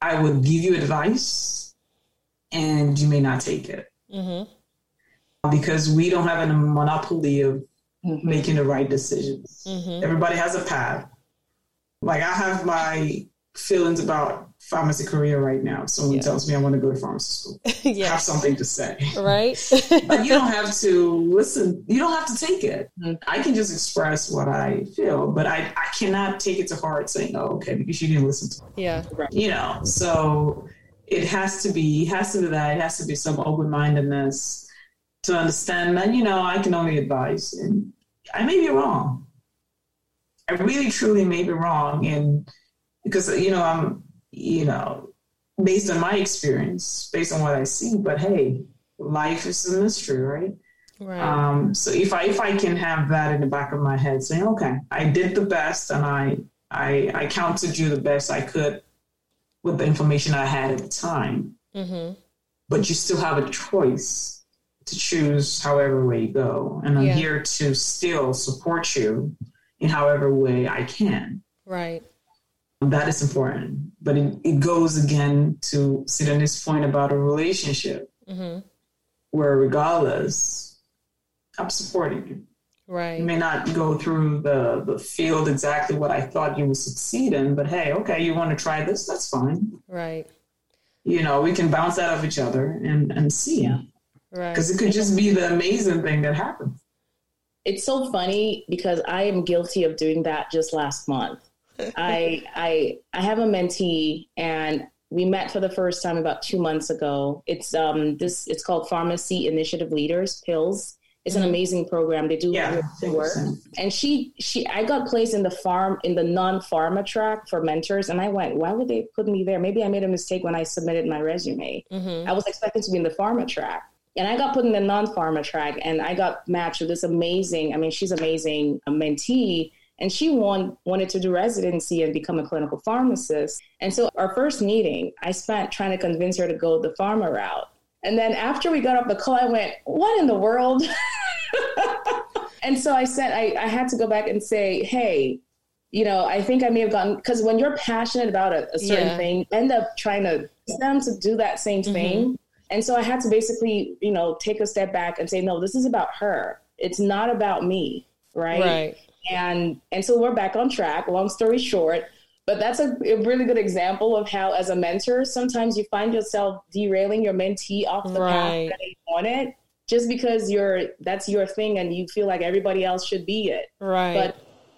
I would give you advice and you may not take it. Mm-hmm. Because we don't have a monopoly of mm-hmm. making the right decisions. Mm-hmm. Everybody has a path. Like I have my feelings about pharmacy career right now. Someone yeah. tells me I want to go to pharmacy school. [laughs] yeah. have something to say. Right. [laughs] but you don't have to listen. You don't have to take it. Mm-hmm. I can just express what I feel, but I, I cannot take it to heart saying, oh, okay, because you didn't listen to me. Yeah. You know, so it has to be, it has to be that. It has to be some open mindedness to understand And you know, I can only advise and I may be wrong. I really truly may be wrong. And because, you know, I'm, you know, based on my experience, based on what I see. But hey, life is a mystery, right? Right. Um, so if I if I can have that in the back of my head, saying, okay, I did the best, and I I I counted you the best I could with the information I had at the time. Mm-hmm. But you still have a choice to choose however way you go, and I'm yeah. here to still support you in however way I can. Right. That is important. But it, it goes again to Sidonie's point about a relationship mm-hmm. where, regardless, I'm supporting you. Right. You may not go through the, the field exactly what I thought you would succeed in, but hey, okay, you want to try this? That's fine. Right. You know, we can bounce that off each other and, and see. Right. Because it could just be the amazing thing that happens. It's so funny because I am guilty of doing that just last month. I I I have a mentee and we met for the first time about two months ago. It's um this it's called Pharmacy Initiative Leaders Pills. It's an amazing program. They do Yeah, work. And she she I got placed in the farm in the non pharma track for mentors, and I went, why would they put me there? Maybe I made a mistake when I submitted my resume. Mm-hmm. I was expecting to be in the pharma track. And I got put in the non pharma track and I got matched with this amazing, I mean, she's amazing a mentee. And she want, wanted to do residency and become a clinical pharmacist. And so our first meeting, I spent trying to convince her to go the pharma route. And then after we got off the call, I went, What in the world? [laughs] and so I said, I, I had to go back and say, Hey, you know, I think I may have gotten because when you're passionate about a, a certain Yeah. thing, end up trying to them to do that same mm-hmm. thing. And so I had to basically, you know, take a step back and say, no, this is about her. It's not about me, right? Right. And and so we're back on track. Long story short, but that's a, a really good example of how, as a mentor, sometimes you find yourself derailing your mentee off the Right. path that they want it, just because you're that's your thing and you feel like everybody else should be it Right. but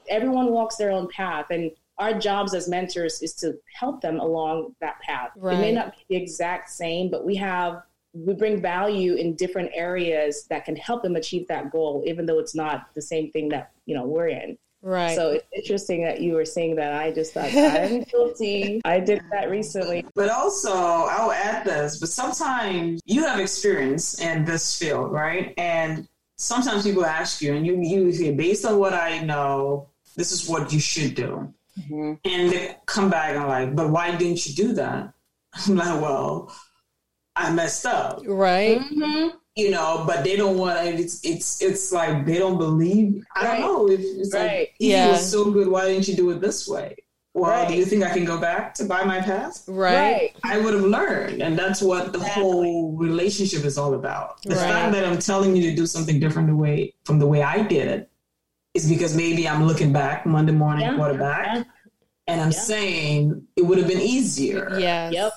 everyone walks their own path and our jobs as mentors is to help them along that path it may not be the exact same but we have we bring value in different areas that can help them achieve that goal even though it's not the same thing that you know we're in right. so it's interesting that you were saying that i just thought i'm [laughs] guilty i did that recently But also, I'll add this, but sometimes you have experience in this field, right? And sometimes people ask you, and you, you say, based on what I know, this is what you should do. And they come back and like, but why didn't you do that? [laughs] I'm like, well, I messed up, right. mm-hmm. You know, but they don't want it's it's it's like they don't believe. I Right. don't know if it's Right. like if Yeah. was so good, why didn't you do it this way? Well, Right. do you think I can go back to buy my past? Right. I would have learned. And that's what the Exactly. whole relationship is all about. The Right. fact that I'm telling you to do something different the way from the way I did it is because maybe I'm looking back Monday morning Yeah. quarterback Yeah. and I'm Yeah. saying it would have been easier. Yes. Yep.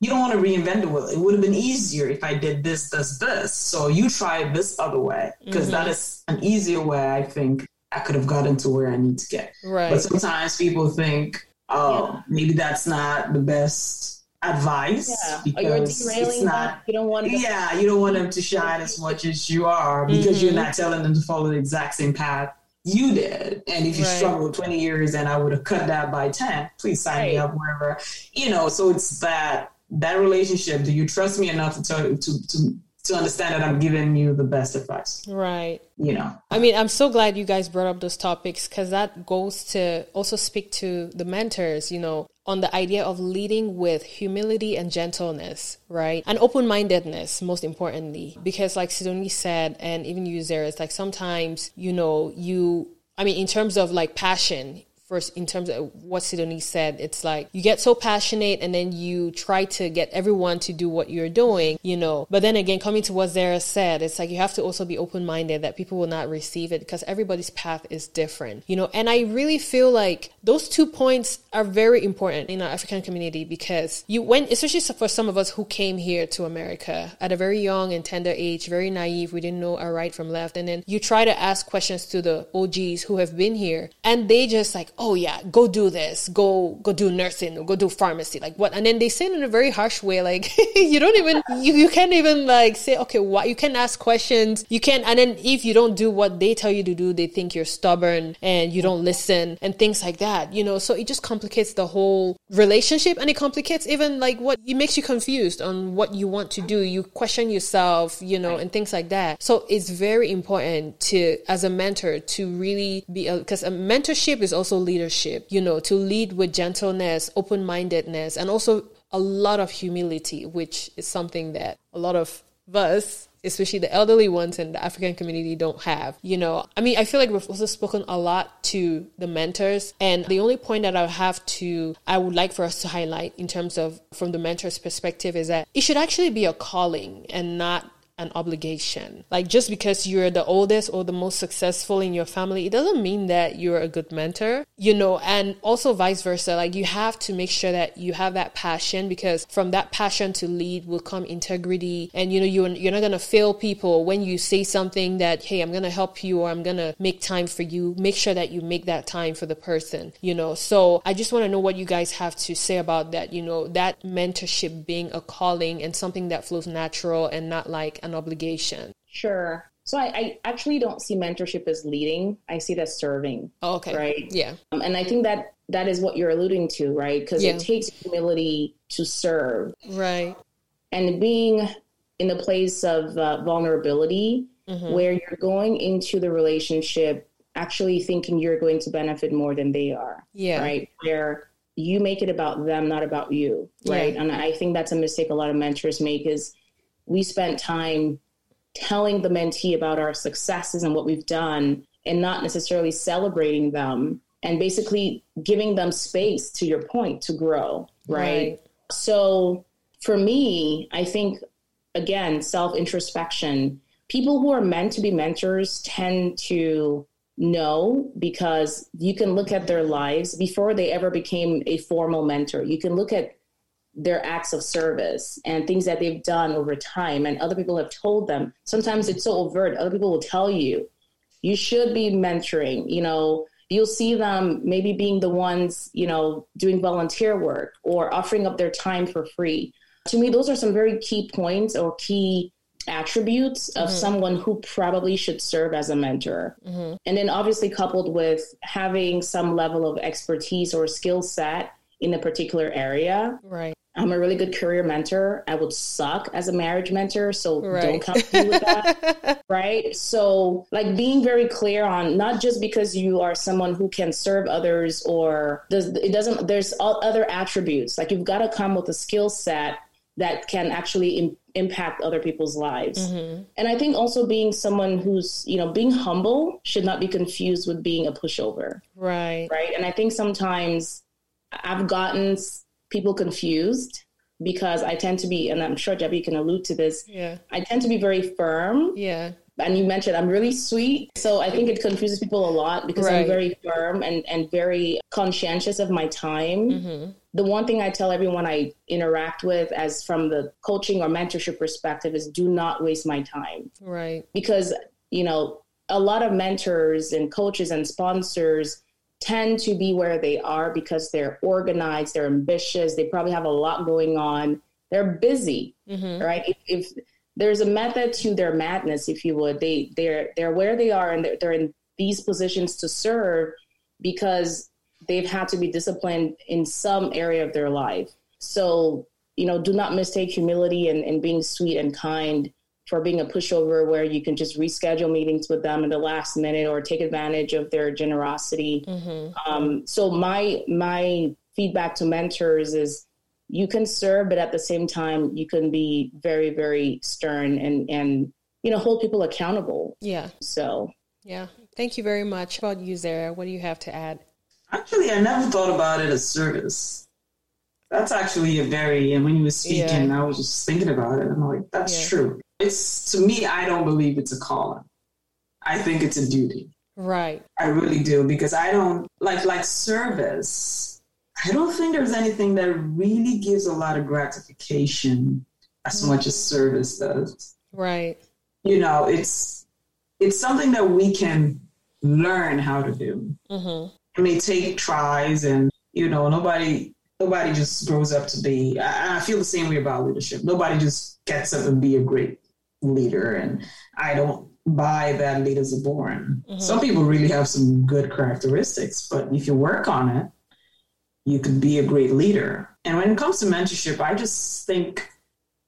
You don't want to reinvent the wheel. It would have been easier if I did this, this, this. So you try this other way because Mhm. is an easier way I think I could have gotten to where I need to get. Right. But sometimes people think, oh, maybe that's not the best advice yeah you're because it's them. not. you don't want Yeah, you don't want them to shine as much as you are because Mhm. you're not telling them to follow the exact same path you did. And if you Right. struggled 20 years and I would have cut that by 10, please sign me up wherever. You know, so it's that that relationship. Do you trust me enough to tell to to to understand that I'm giving you the best advice? right. You know. I mean, I'm so glad you guys brought up those topics because that goes to also speak to the mentors, you know, on the idea of leading with humility and gentleness, right? And open mindedness, most importantly. Because, like Sidonie said, and even you, Zara, it's like sometimes, you know, you, I mean, in terms of like passion, first in terms of what Sidonie said, it's like you get so passionate and then you try to get everyone to do what you're doing, you know. But then again, coming to what Zara said, it's like you have to also be open minded that people will not receive it because everybody's path is different, you know. And I really feel like those two points are very important in our African community because you, when, especially for some of us who came here to America at a very young and tender age, very naive, we didn't know our right from left. And then you try to ask questions to the OGs who have been here and they just like, oh yeah, go do this, go go do nursing, or go do pharmacy, like what? And then they say it in a very harsh way, like [laughs] you don't even you, you can't even like say okay, why you can ask questions, you can, and then if you don't do what they tell you to do, they think you're stubborn and you don't listen and things like that, you know. So it just complicates the whole relationship, and it complicates even like what it makes you confused on what you want to do. You question yourself, you know, and things like that. So it's very important to, as a mentor, to really be because a mentorship is also leadership, you know, to lead with gentleness, open mindedness, and also a lot of humility, which is something that a lot of us, especially the elderly ones in the African community, don't have. You know, I mean, I feel like we've also spoken a lot to the mentors, and the only point that I have to, I would like for us to highlight in terms of from the mentor's perspective is that it should actually be a calling and not an obligation. Like just because you're the oldest or the most successful in your family, it doesn't mean that you're a good mentor, you know, and also vice versa. Like you have to make sure that you have that passion because from that passion to lead will come integrity and you know you're, you're not going to fail people when you say something that hey, I'm going to help you or I'm going to make time for you. Make sure that you make that time for the person, you know. So I just want to know what you guys have to say about that, you know, that mentorship being a calling and something that flows natural and not like an obligation. Sure. So I, I, actually don't see mentorship as leading. I see it as serving. Oh, okay. Right. Yeah. Um, and I think that that is what you're alluding to, right? Because yeah. it takes humility to serve. Right. And being in the place of uh, vulnerability, mm-hmm. where you're going into the relationship actually thinking you're going to benefit more than they are. Yeah. Right. Where you make it about them, not about you. Right. Yeah. And I think that's a mistake a lot of mentors make is we spent time telling the mentee about our successes and what we've done and not necessarily celebrating them and basically giving them space to your point to grow right, right. so for me i think again self introspection people who are meant to be mentors tend to know because you can look at their lives before they ever became a formal mentor. You can look at their acts of service and things that they've done over time and other people have told them sometimes it's so overt other people will tell you you should be mentoring you know you'll see them maybe being the ones you know doing volunteer work or offering up their time for free to me those are some very key points or key attributes of mm-hmm. someone who probably should serve as a mentor. Mm-hmm. And then obviously coupled with having some level of expertise or skill set in a particular area. Right. I'm a really good career mentor. I would suck as a marriage mentor, so right. don't come to me with that. [laughs] right? So, like being very clear on not just because you are someone who can serve others or does it doesn't there's other attributes. Like you've got to come with a skill set that can actually Im- impact other people's lives. Mm-hmm. And I think also being someone who's, you know, being humble should not be confused with being a pushover. Right. Right? And I think sometimes I've gotten people confused because I tend to be, and I'm sure Debbie can allude to this. Yeah. I tend to be very firm. Yeah. And you mentioned I'm really sweet. So I think it confuses people a lot because right. I'm very firm and, and very conscientious of my time. Mm-hmm. The one thing I tell everyone I interact with, as from the coaching or mentorship perspective, is do not waste my time. Right. Because, you know, a lot of mentors and coaches and sponsors tend to be where they are because they're organized, they're ambitious, they probably have a lot going on, they're busy, mm-hmm. right? If, if, there's a method to their madness, if you would, they they're they're where they are and they're, they're in these positions to serve because they've had to be disciplined in some area of their life. So you know, do not mistake humility and, and being sweet and kind for being a pushover where you can just reschedule meetings with them in the last minute or take advantage of their generosity. Mm-hmm. Um, so my my feedback to mentors is you can serve, but at the same time you can be very very stern and and you know hold people accountable. Yeah. So yeah, thank you very much. About you, Zara, what do you have to add? Actually, I never thought about it as service. That's actually a very, and when you were speaking, yeah. I was just thinking about it. I'm like, that's yeah. true it's to me, I don't believe it's a calling. I think it's a duty. Right. I really do because I don't like like service. I don't think there's anything that really gives a lot of gratification as mm-hmm. much as service does. Right. You know, it's it's something that we can learn how to do. Mm-hmm. It may take tries, and you know, nobody nobody just grows up to be. I, I feel the same way about leadership. Nobody just gets up and be a great leader, and I don't buy that leaders are born. Mm-hmm. Some people really have some good characteristics, but if you work on it, you could be a great leader. And when it comes to mentorship, I just think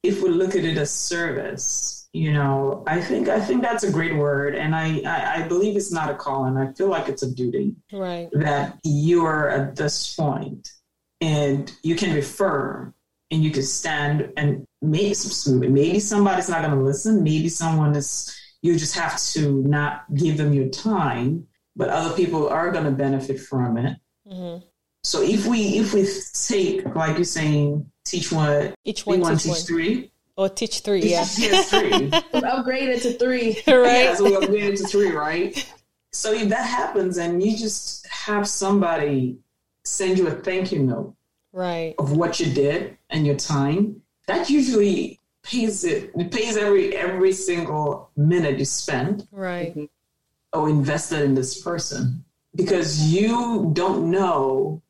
if we look at it as service, you know, I think I think that's a great word, and I, I, I believe it's not a calling. I feel like it's a duty. Right. That you are at this point, and you can be firm and you can stand and maybe maybe somebody's not going to listen maybe someone is you just have to not give them your time but other people are going to benefit from it mm-hmm. so if we if we take like you're saying teach one each one, one teach, teach three Or teach three, yeah. yeah, three. [laughs] upgraded to three. [laughs] right. Yeah, so we upgraded to three, right? So if that happens and you just have somebody send you a thank you note Right. of what you did and your time, that usually pays it. It pays every every single minute you spend Right. Mm-hmm. or invested in this person because you don't know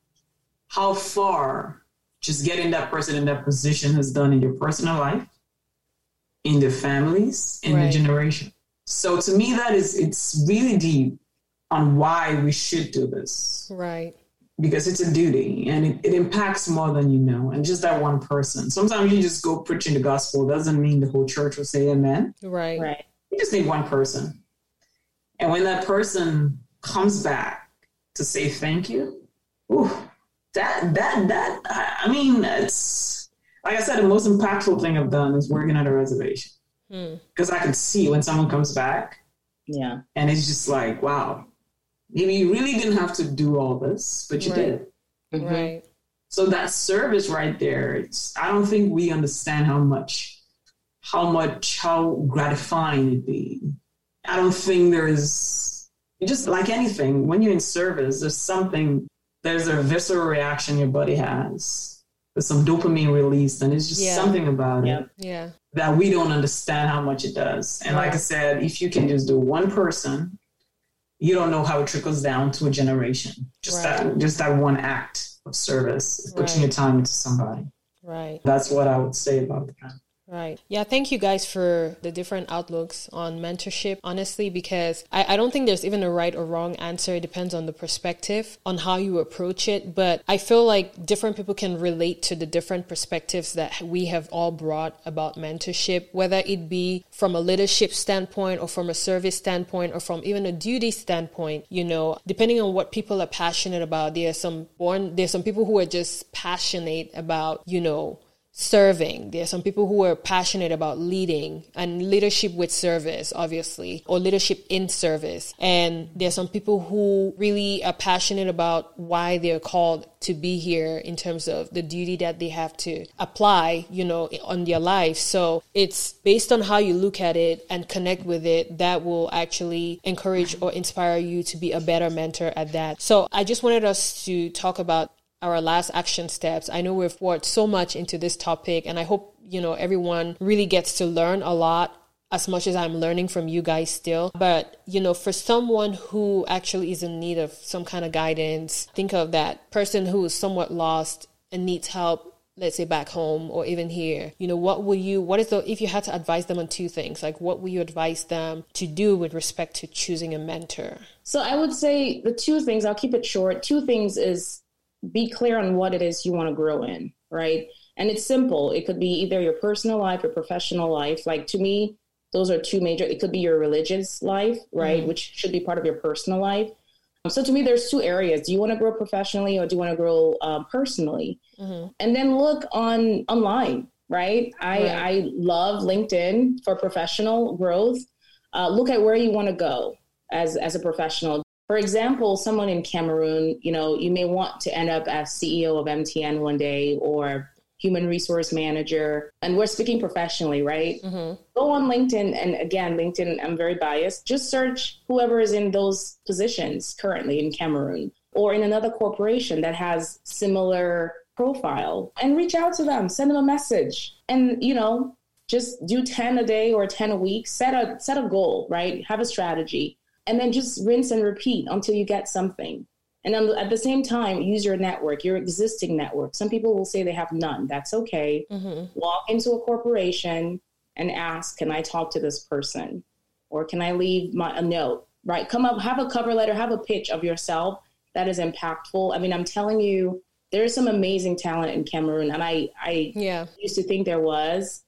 how far just getting that person in that position has done in your personal life, in the families, in Right. the generation. So to me, that is it's really deep on why we should do this Right. Because it's a duty and it, it impacts more than you know and just that one person sometimes you just go preaching the gospel doesn't mean the whole church will say amen Right. Right. you just need one person. And when that person comes back to say thank you, ooh, that that that I I mean, it's like I said, the most impactful thing I've done is working at a reservation Hmm. because I can see when someone comes back Yeah. and it's just like, wow, maybe you really didn't have to do all this, but you Right. did. Mhm. Right. So that service right there, it's I don't think we understand how much how much how gratifying it'd be. I don't think there is just like anything, when you're in service, there's something there's a visceral reaction your body has. There's some dopamine released and it's just Yeah. something about Yep. it Yeah. that we don't understand how much it does. And like I said, if you can just do one person, you don't know how it trickles down to a generation. Just Right. that just that one act of service, putting your time into somebody. Right. That's what I would say about that. Right. Yeah. Thank you guys for the different outlooks on mentorship, honestly, because I, I don't think there's even a right or wrong answer. It depends on the perspective, on how you approach it. But I feel like different people can relate to the different perspectives that we have all brought about mentorship, whether it be from a leadership standpoint or from a service standpoint or from even a duty standpoint, you know, depending on what people are passionate about. There are some born, there's some people who are just passionate about, you know, serving. There are some people who are passionate about leading and leadership with service, obviously, or leadership in service. And there are some people who really are passionate about why they're called to be here in terms of the duty that they have to apply, you know, on their life. So it's based on how you look at it and connect with it that will actually encourage or inspire you to be a better mentor at that. So I just wanted us to talk about our last action steps. I know we've worked so much into this topic and I hope, you know, everyone really gets to learn a lot as much as I'm learning from you guys still. But, you know, for someone who actually is in need of some kind of guidance, think of that person who is somewhat lost and needs help let's say back home or even here you know what will you what is the if you had to advise them on two things like what will you advise them to do with respect to choosing a mentor So I would say the two things, I'll keep it short. Two things is be clear on what it is you want to grow in, right? And it's simple. It could be either your personal life or professional life. Like to me, those are two major, it could be your religious life, right? Which should be part of your personal life. So to me, there's two areas. Do you want to grow professionally or do you want to grow um, personally? And then look on online, right? I, Right. I love LinkedIn for professional growth. Uh, look at where you want to go as as a professional. For example, someone in Cameroon, you know, you may want to end up as CEO of MTN one day or human resource manager. And we're speaking professionally, right? Mm-hmm. Go on LinkedIn. And again, LinkedIn, I'm very biased. Just search whoever is in those positions currently in Cameroon or in another corporation that has similar profile and reach out to them, send them a message. And, you know, just do 10 a day or 10 a week, set a set a goal, right? Have a strategy and then just rinse and repeat until you get something. And then at the same time, use your network, your existing network. Some people will say they have none. That's okay. Mm-hmm. Walk into a corporation and ask, "Can I talk to this person?" Or "Can I leave my a note?" Right? Come up, have a cover letter, have a pitch of yourself that is impactful. I mean, I'm telling you, there's some amazing talent in Cameroon, and I I yeah used to think there was,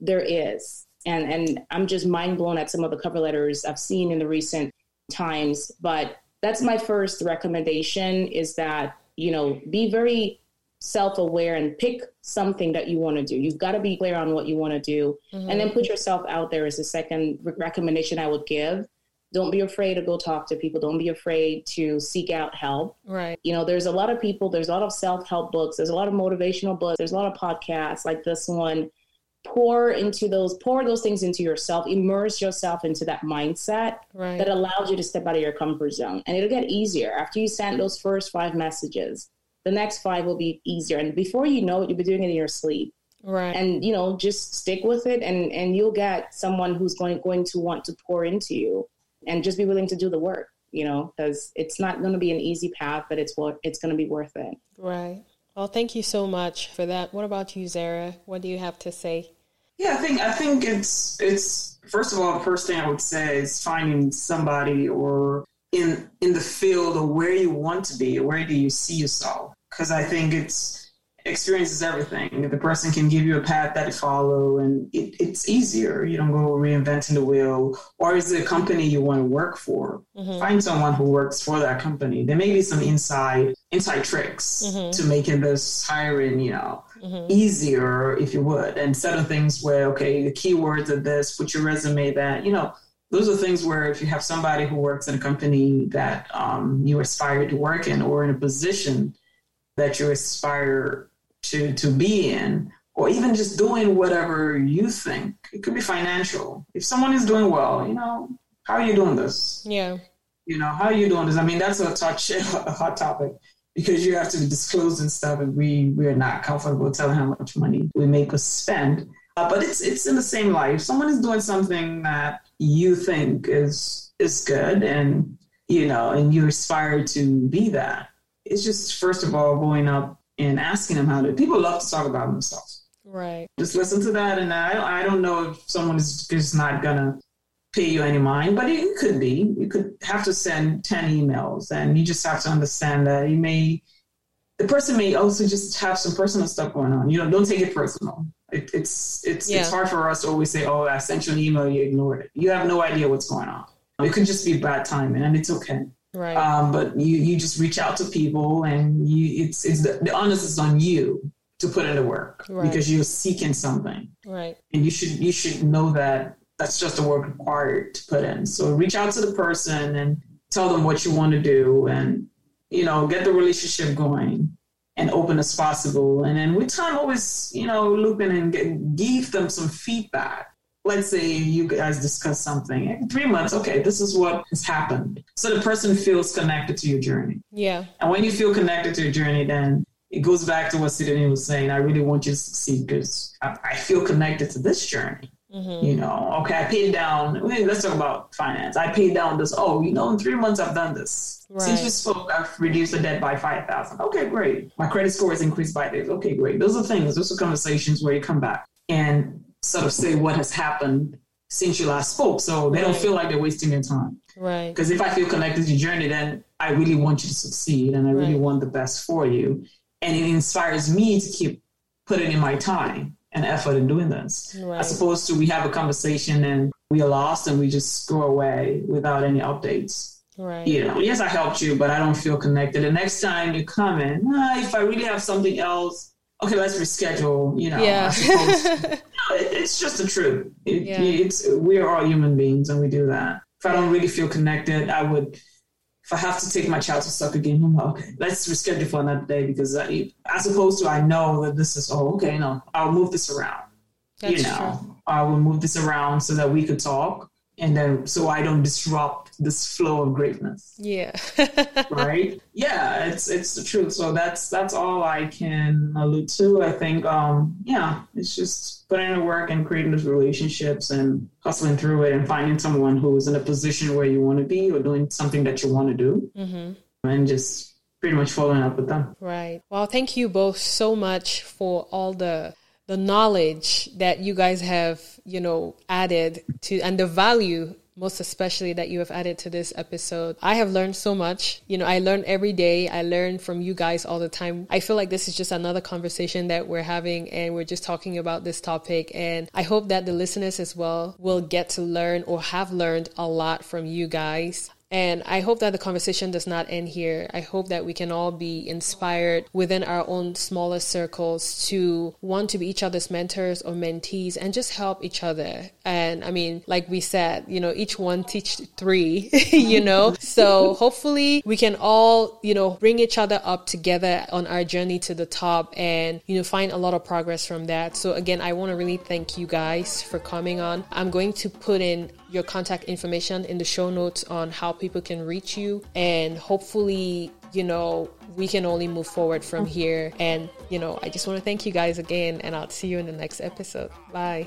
there is. And and I'm just mind blown at some of the cover letters I've seen in the recent times. But that's my first recommendation is that, you know, be very self-aware and pick something that you want to do. You've got to be clear on what you want to do. And then mm-hmm. put yourself out there as the second re- recommendation I would give. Don't be afraid to go talk to people. Don't be afraid to seek out help right you know there's a lot of people there's a lot of self-help books there's a lot of motivational books there's a lot of podcasts like this one pour into those pour those things into yourself immerse yourself into that mindset right. that allows you to step out of your comfort zone. And it'll get easier after you send those first five messages. The next five will be easier. And before you know it you'll be doing it in your sleep. Right. And you know just stick with it and and you'll get someone who's going going to want to pour into you and just be willing to do the work you know because it's not going to be an easy path but it's what it's going to be worth it. Right well, thank you so much for that. What about you, Zara? What do you have to say? Yeah, I think I think it's it's first of all the first thing I would say is finding somebody or in in the field of where you want to be, where do you see yourself? Because I think it's experience is everything. The person can give you a path that to follow and it, it's easier, you don't go reinventing the wheel. Or is it a company you want to work for? Mm-hmm. Find someone who works for that company. There may be some inside inside tricks mm-hmm. to making this hiring, you know, mm-hmm. easier if you would. And set of things where, okay, the keywords of this, put your resume that, you know, those are things where if you have somebody who works in a company that um, you aspire to work in or in a position that you aspire to to be in or even just doing whatever you think. It could be financial. If someone is doing well you know how are you doing this? Yeah. You know how are you doing this? I mean that's a touch [laughs] a hot topic because you have to disclose and stuff and we we're not comfortable telling how much money we make or spend. Uh, but it's it's in the same life. Someone is doing something that you think is is good and you know and you aspire to be that it's just first of all going up and asking them how to. People love to talk about themselves. Right. Just listen to that, and I I don't know if someone is just not gonna pay you any mind, but it, could be. You could have to send ten emails, and you just have to understand that you may. The person may also just have some personal stuff going on. You know, don't take it personal. It, it's it's yeah. it's hard for us to always say, "Oh, I sent you an email, you ignored it." You have no idea what's going on. It could just be bad timing, and it's okay. Right. Um, but you you just reach out to people, and you it's it's the, the onus is on you to put in the work right. because you're seeking something. Right. And you should you should know that that's just the work required to put in. So reach out to the person and tell them what you want to do, and you know get the relationship going and open as possible. And then with time, always you know loop in and get, give them some feedback let's say you guys discuss something in three months okay this is what has happened so the person feels connected to your journey yeah and when you feel connected to your journey then it goes back to what Sidonie was saying. I really want you to succeed because I, I feel connected to this journey. Mm-hmm. You know, okay, I paid down. Let's talk about finance. I paid down this. Oh, you know, in three months I've done this. Right. Since you spoke, I've reduced the debt by five thousand. Okay, great. My credit score has increased by this. Okay, great. Those are things. Those are conversations where you come back and sort of say what has happened since you last spoke. So they don't feel like they're wasting their time. Right. Because if I feel connected to your journey, then I really want you to succeed and I really right. want the best for you. And it inspires me to keep putting in my time and effort in doing this. Right. As opposed to we have a conversation and we are lost and we just go away without any updates. Right. You know, yes, I helped you, but I don't feel connected. The next time you come in, ah, if I really have something else okay, let's reschedule. You know, yeah. [laughs] no, it, it's just the truth. It, yeah. It's we are all human beings, and we do that. If I don't really feel connected, I would. If I have to take my child to soccer game, I'm like, okay, let's reschedule for another day because I, as opposed to I know that this is oh okay, no, I'll move this around. That's you know, true. I will move this around so that we could talk and then so I don't disrupt this flow of greatness. Yeah. [laughs] right? Yeah, it's it's the truth. So that's that's all I can allude to. I think um yeah, it's just putting in the work and creating those relationships and hustling through it and finding someone who is in a position where you want to be or doing something that you want to do. Mm-hmm. And just pretty much following up with them. Right. Well, thank you both so much for all the the knowledge that you guys have, you know, added to and the value most especially that you have added to this episode. I have learned so much. You know, I learn every day. I learn from you guys all the time. I feel like this is just another conversation that we're having and we're just talking about this topic. And I hope that the listeners as well will get to learn or have learned a lot from you guys. And I hope that the conversation does not end here. I hope that we can all be inspired within our own smaller circles to want to be each other's mentors or mentees and just help each other. And I mean, like we said, you know, each one teach three, [laughs] you know? so hopefully we can all, you know, bring each other up together on our journey to the top and, you know, find a lot of progress from that. So again, I want to really thank you guys for coming on. I'm going to put in your contact information in the show notes on how people can reach you. And hopefully you know we can only move forward from mm-hmm. here. And you know i just want to thank you guys again and i'll see you in the next episode. Bye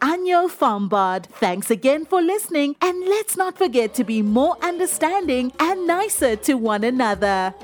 Anyo Fambard. Thanks again for listening, and let's not forget to be more understanding and nicer to one another.